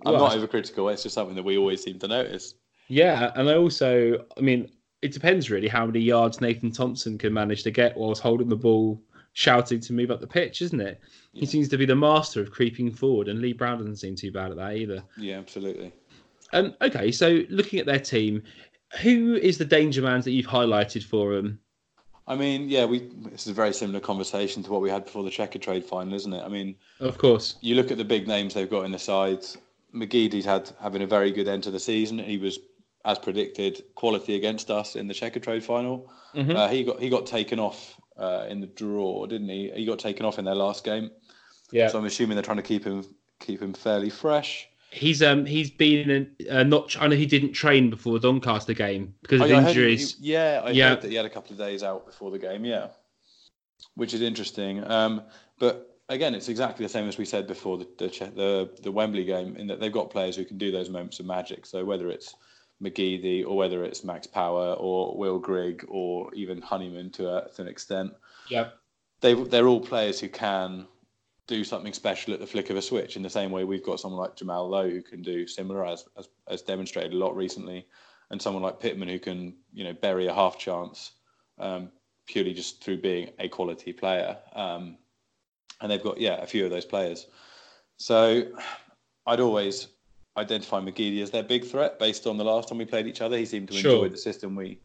I'm Well, not overcritical. It's just something that we always seem to notice. Yeah, and I also, I mean, it depends really how many yards Nathan Thompson can manage to get whilst holding the ball, shouting to move up the pitch, isn't it? He seems to be the master of creeping forward, and Lee Brown doesn't seem too bad at that either. Yeah, absolutely. Um, okay, so looking at their team, who is the danger man that you've highlighted for them? I mean, yeah, we. This is a very similar conversation to what we had before the Checkatrade final, isn't it? I mean, Of course. you look at the big names they've got in the sides. McGeady's had having a very good end to the season. He was, as predicted, quality against us in the Checkatrade final. Mhm. Uh, he got he got taken off uh, in the draw, didn't he? He got taken off in their last game. Yeah. So I'm assuming they're trying to keep him keep him fairly fresh. He's um he's been uh, not. I know he didn't train before the Doncaster game because Oh, of yeah, injuries. he- yeah, I Yeah. heard that he had a couple of days out before the game. Yeah, which is interesting. Um, but again, it's exactly the same as we said before the the, the the Wembley game in that they've got players who can do those moments of magic. So whether it's McGeady or whether it's Max Power or Will Grigg or even Honeyman to, a, to an extent, Yeah. they they're all players who can do something special at the flick of a switch. In the same way, we've got someone like Jamal Lowe who can do similar, as as, as demonstrated a lot recently, and someone like Pitman who can you know bury a half chance um, purely just through being a quality player. Um, and they've got yeah a few of those players. So I'd always identify McGeady as their big threat based on the last time we played each other. He seemed to Sure. enjoy the system we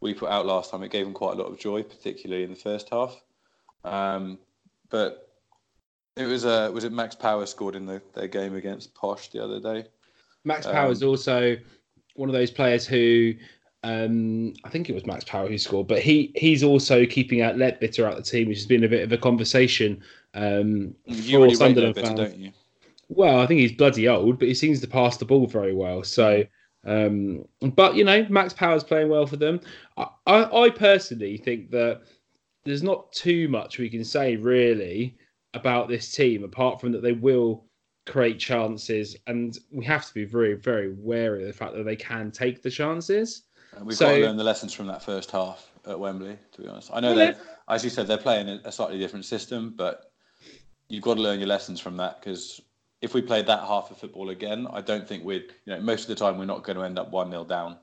we put out last time. It gave him quite a lot of joy, particularly in the first half. Um, but it was uh, was it Max Power scored in the, their game against Posh the other day? Max Um, Power is also one of those players who, um, I think it was Max Power who scored, but he he's also keeping out Letbitter out the team, which has been a bit of a conversation um, You for really Sunderland Ledbetter, fans. don't you? Well, I think he's bloody old, but he seems to pass the ball very well. So, um, but you know, Max Power's playing well for them. I, I, I personally think that there's not too much we can say really about this team, apart from that they will create chances, and we have to be very, very wary of the fact that they can take the chances. And we've So- got to learn the lessons from that first half at Wembley. To be honest, I know Well, they, as you said, they're playing a slightly different system, but you've got to learn your lessons from that because if we played that half of football again, I don't think we'd. You know, most of the time we're not going to end up one 0 down.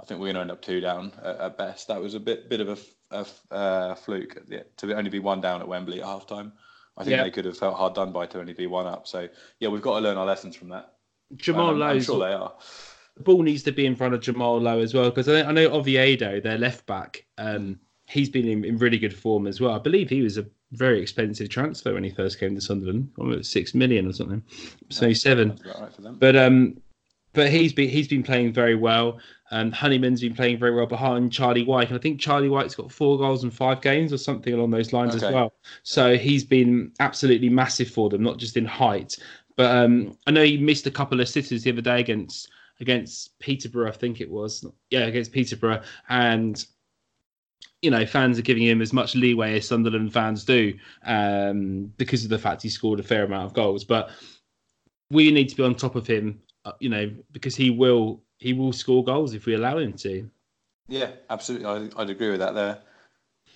I think we're going to end up two down at, at best. That was a bit bit of a uh, fluke the, to only be one down at Wembley at half time. I think Yeah. they could have felt hard done by to only be one up. So yeah, we've got to learn our lessons from that. Jamal And I'm, sure they are. the ball needs to be in front of Jamal Lowe as well because I, know- I know Oviedo, their left back, um, he's been in, in really good form as well. I believe he was a very expensive transfer when he first came to Sunderland, almost six million or something, so seven. That's right. But um, but he's been he's been playing very well. Um, Honeyman's been playing very well behind Charlie Wyke, and I think Charlie Wyke's got four goals in five games or something along those lines as well. So he's been absolutely massive for them, not just in height. But um, I know he missed a couple of sitters the other day against against Peterborough, I think it was. Yeah, against Peterborough, and you know, fans are giving him as much leeway as Sunderland fans do um, because of the fact he scored a fair amount of goals. But we need to be on top of him, uh, you know, because he will he will score goals if we allow him to. Yeah, absolutely. I'd, I'd agree with that. They're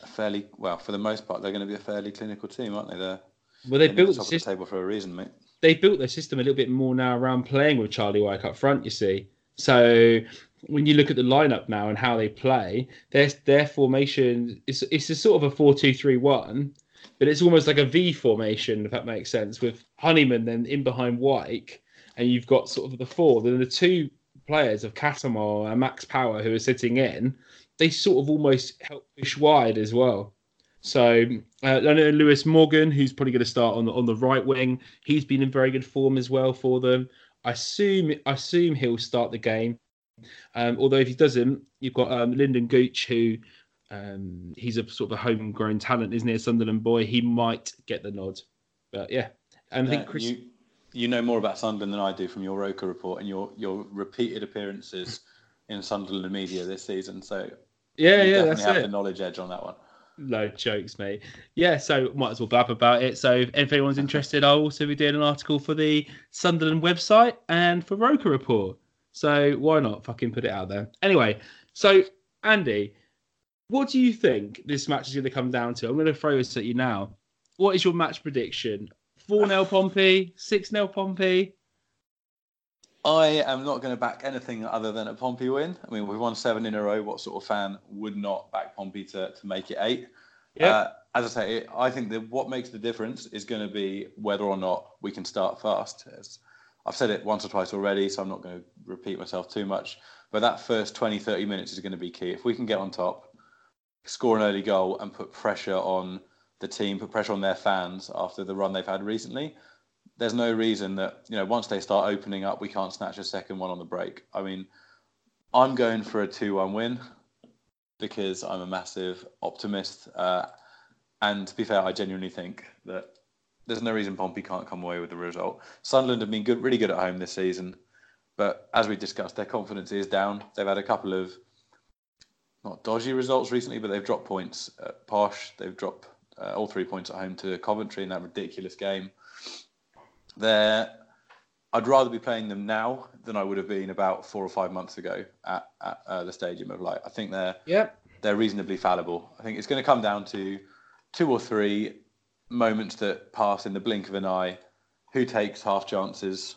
a fairly well, for the most part, they're going to be a fairly clinical team, aren't they? They're Well, they the built the top of the system. table for a reason, mate. They built their system a little bit more now around playing with Charlie Wyke up front. You see, so when you look at the lineup now and how they play, their their formation is it's a sort of a four-two-three-one, but it's almost like a V formation, if that makes sense, with Honeyman then in behind Wyke, and you've got sort of the four. Then the two players of Cattermole and Max Power who are sitting in, they sort of almost help push wide as well. So uh, Lewis Morgan, who's probably going to start on the on the right wing, he's been in very good form as well for them. I assume I assume he'll start the game. Um, although if he doesn't, you've got um, Lynden Gooch, who um, he's a sort of a homegrown talent, isn't he? A Sunderland boy, he might get the nod. But yeah, and I think Yeah, Chris. you, you know more about Sunderland than I do from your Roker Report and your, your repeated appearances in Sunderland media this season. So yeah, you yeah, definitely that's have it. the knowledge edge on that one. No jokes, mate. Yeah, so might as well blab about it. So if, anyone's interested, I'll also be doing an article for the Sunderland website and for Roker Report. So why not fucking put it out there? Anyway, so Andy, what do you think this match is going to come down to? I'm going to throw this at you now. What is your match prediction? 4 0 Pompey, 6 0 Pompey? I am not going to back anything other than a Pompey win. I mean, we've won seven in a row. What sort of fan would not back Pompey to, to make it eight? Yeah. Uh, as I say, I think that what makes the difference is going to be whether or not we can start fast. As I've said it once or twice already, so I'm not going to repeat myself too much. But that first 20, 30 minutes is going to be key. If we can get on top, score an early goal and put pressure on the team, put pressure on their fans after the run they've had recently. There's no reason that you know once they start opening up, we can't snatch a second one on the break. I mean, I'm going for a two-one win because I'm a massive optimist, uh, and to be fair, I genuinely think that there's no reason Pompey can't come away with the result. Sunderland have been good, really good at home this season, but as we discussed, their confidence is down. They've had a couple of not dodgy results recently, but they've dropped points at Posh. They've dropped uh, all three points at home to Coventry in that ridiculous game. They're, I'd rather be playing them now than I would have been about four or five months ago at, at uh, the Stadium of Light. I think they're Yep. they're reasonably fallible. I think it's going to come down to two or three moments that pass in the blink of an eye. Who takes half chances?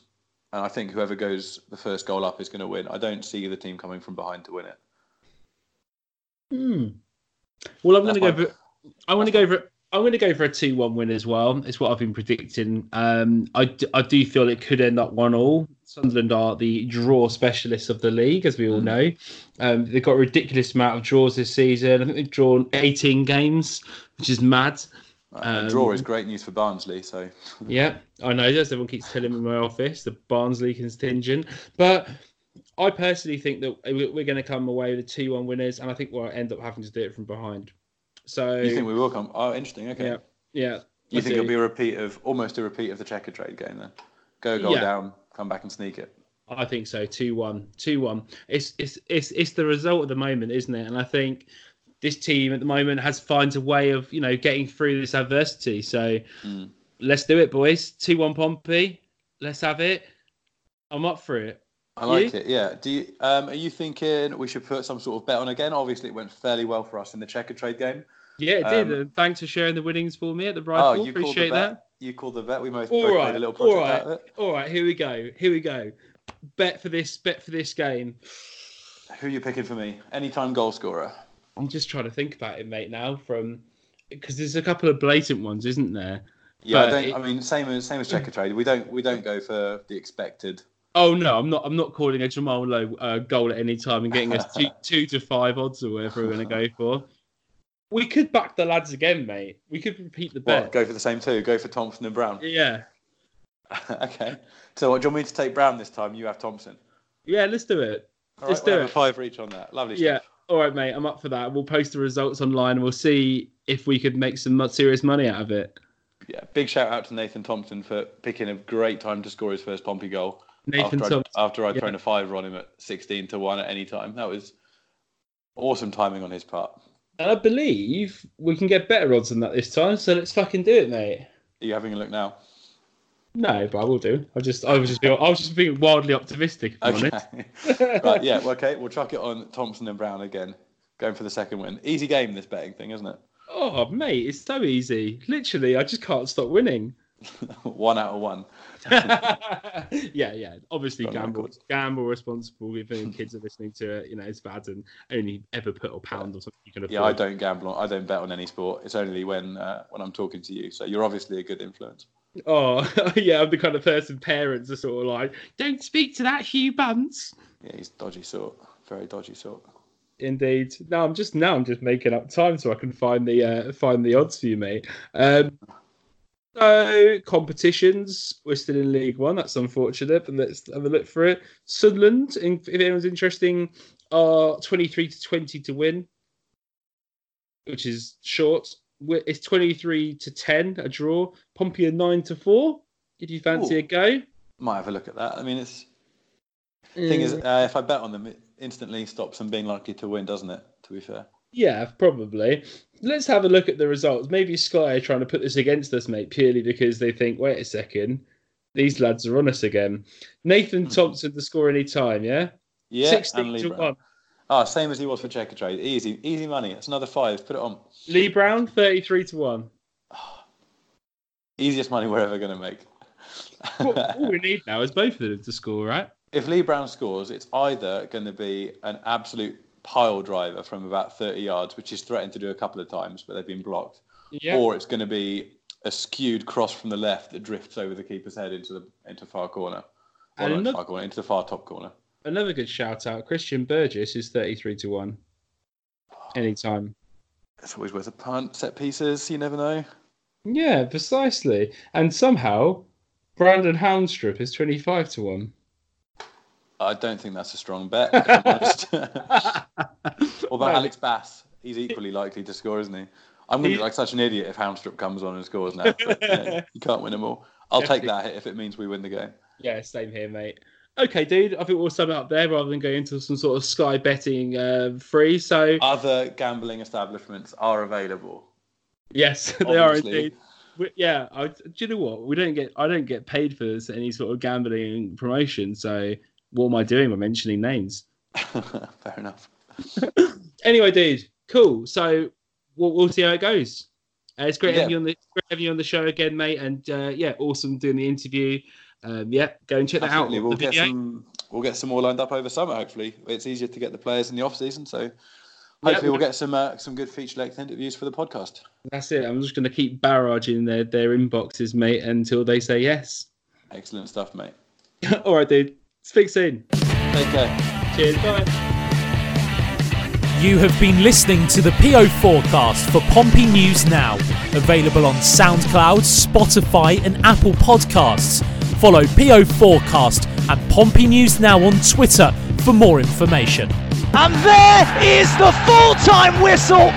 And I think whoever goes the first goal up is going to win. I don't see the team coming from behind to win it. Hmm. Well, I'm going to go my- for. I want to go for. I'm going to go for a two-one win as well. It's what I've been predicting. Um, I, d- I do feel it could end up one-all. Sunderland are the draw specialists of the league, as we all know. Um, they've got a ridiculous amount of draws this season. I think they've drawn 18 games, which is mad. a draw Um, is great news for Barnsley. So Yeah, I know. As everyone keeps telling me in my office, the Barnsley contingent. But I personally think that we- we're going to come away with the two-one winners, and I think we'll end up having to do it from behind. So you think we will come? Oh, interesting. Okay. Yeah, yeah. You think do. it'll be a repeat of almost a repeat of the Checkatrade game then? Go goal Yeah. down, come back and sneak it. I think so. Two one. Two one. It's it's it's it's the result at the moment, isn't it? And I think this team at the moment has finds a way of you know getting through this adversity. So Mm. let's do it, boys. Two one Pompey. Let's have it. I'm up for it. I like You? it. Yeah. Do you? Um, are you thinking we should put some sort of bet on again? Obviously, it went fairly well for us in the Checkatrade game. Yeah, it did. Um, and thanks for sharing the winnings for me at the Oh, rifle. you called the Appreciate that. You called the bet. We both, All both right, made a little all project right, out of it. all right. Here we go. Here we go. Bet for this. Bet for this game. Who are you picking for me? Anytime goal scorer. I'm just trying to think about it, mate. Now from because there's a couple of blatant ones, isn't there? Yeah, I don't. it- I mean, same as same as Checkatrade. We don't we don't go for the expected. Oh no, I'm not. I'm not calling a Jamal Lowe uh, goal at any time and getting us two, two to five odds or whatever we're going to go for. We could back the lads again, mate. We could repeat the What? bet. Go for the same two. Go for Thompson and Brown. Yeah, okay. So, what, do you want me to take Brown this time? You have Thompson. yeah. Let's do it. All Let's right, do we'll it. have a five for each on that. Lovely. Yeah. Stuff. All right, mate. I'm up for that. We'll post the results online and we'll see if we could make some serious money out of it. Yeah. Big shout out to Nathan Thompson for picking a great time to score his first Pompey goal. Nathan after I'd, Thompson. after I'd yeah. thrown a fiver on him at 16 to 1 at any time. That was awesome timing on his part. And I believe we can get better odds than that this time. So let's fucking do it, mate. Are you having a look now? No, but I will do. I just, I was just, being, I was just being wildly optimistic. Okay. right, yeah, well, okay. We'll chuck it on Thompson and Brown again. Going for the second win. Easy game, this betting thing, isn't it? Oh, mate, it's so easy. Literally, I just can't stop winning. one out of one. yeah, yeah. Obviously, Got gamble, gamble responsible. If any kids are listening to it, you know it's bad, and only ever put a pound or something you can afford. Yeah, I don't gamble. On, I don't bet on any sport. It's only when uh, when I'm talking to you. So you're obviously a good influence. Oh, yeah, I'm the kind of person parents are sort of like, don't speak to that Hugh Bunce. Yeah, he's dodgy sort. Very dodgy sort. Indeed. No, I'm just now I'm just making up time so I can find the uh, find the odds for you, mate. Um, so competitions, we're still in League One. That's unfortunate, but let's have a look for it. Sunderland, if anyone's interesting, are 23 to 20 to win, which is short. It's 23 to 10 a draw. Pompey are 9 to 4. Did you fancy Ooh. a go? Might have a look at that. I mean, it's thing is, Mm. uh, if I bet on them, it instantly stops them being likely to win, doesn't it? To be fair. Yeah, probably. Let's have a look at the results. Maybe Sky are trying to put this against us, mate, purely because they think, wait a second, these lads are on us again. Nathan Thompson to score any time, yeah? Hmm. Yeah, 16 to Brown. 1. Ah, same as he was for Checkatrade. Easy, easy money. That's another five. Put it on. Lee Brown, 33 to 1. Easiest money we're ever going to make. All we need now is both of them to score, right? if Lee Brown scores, it's either going to be an absolute pile driver from about 30 yards, which he's threatened to do a couple of times, but they've been blocked, Yeah. or it's going to be a skewed cross from the left that drifts over the keeper's head into the into far corner. Or not another- far corner, into the far top corner. Another good shout out Christian Burgess is 33 to 1. Anytime. it's always worth a punt. Set pieces, you never know. Yeah, precisely. And somehow, Brandon Haunstrup is 25 to 1. I don't think that's a strong bet. if I'm honest. what about Alex Bass? He's equally likely to score, isn't he? I'm going to be like such an idiot if Haunstrup comes on and scores now. But, yeah, you can't win them all. I'll take that hit if it means we win the game. Yeah, same here, mate. Okay, dude. I think we'll sum it up there rather than go into some sort of sky betting uh, free. So, Other gambling establishments are available. yes, they are indeed. We, yeah, I, do you know what? We don't get. I don't get paid for this, any sort of gambling promotion. So, what am I doing by mentioning names? Fair enough. Anyway, dude, cool. So, we'll, we'll see how it goes. Uh, it's great Yeah. having you on the great having you on the show again, mate. And uh, yeah, awesome doing the interview. Um, yeah, go and check that out. We'll get video. some. We'll get some more lined up over summer. Hopefully, it's easier to get the players in the off season. So, hopefully, we'll- we'll get some uh, some good feature length interviews for the podcast. That's it. I'm just going to keep barraging their, their inboxes, mate, until they say yes. Excellent stuff, mate. All right, dude. Speak soon. Take care. Cheers. Bye. You have been listening to the PO forecast for Pompey News Now, available on SoundCloud, Spotify, and Apple Podcasts. Follow PO Forecast and Pompey News Now on Twitter for more information. And there is the full time whistle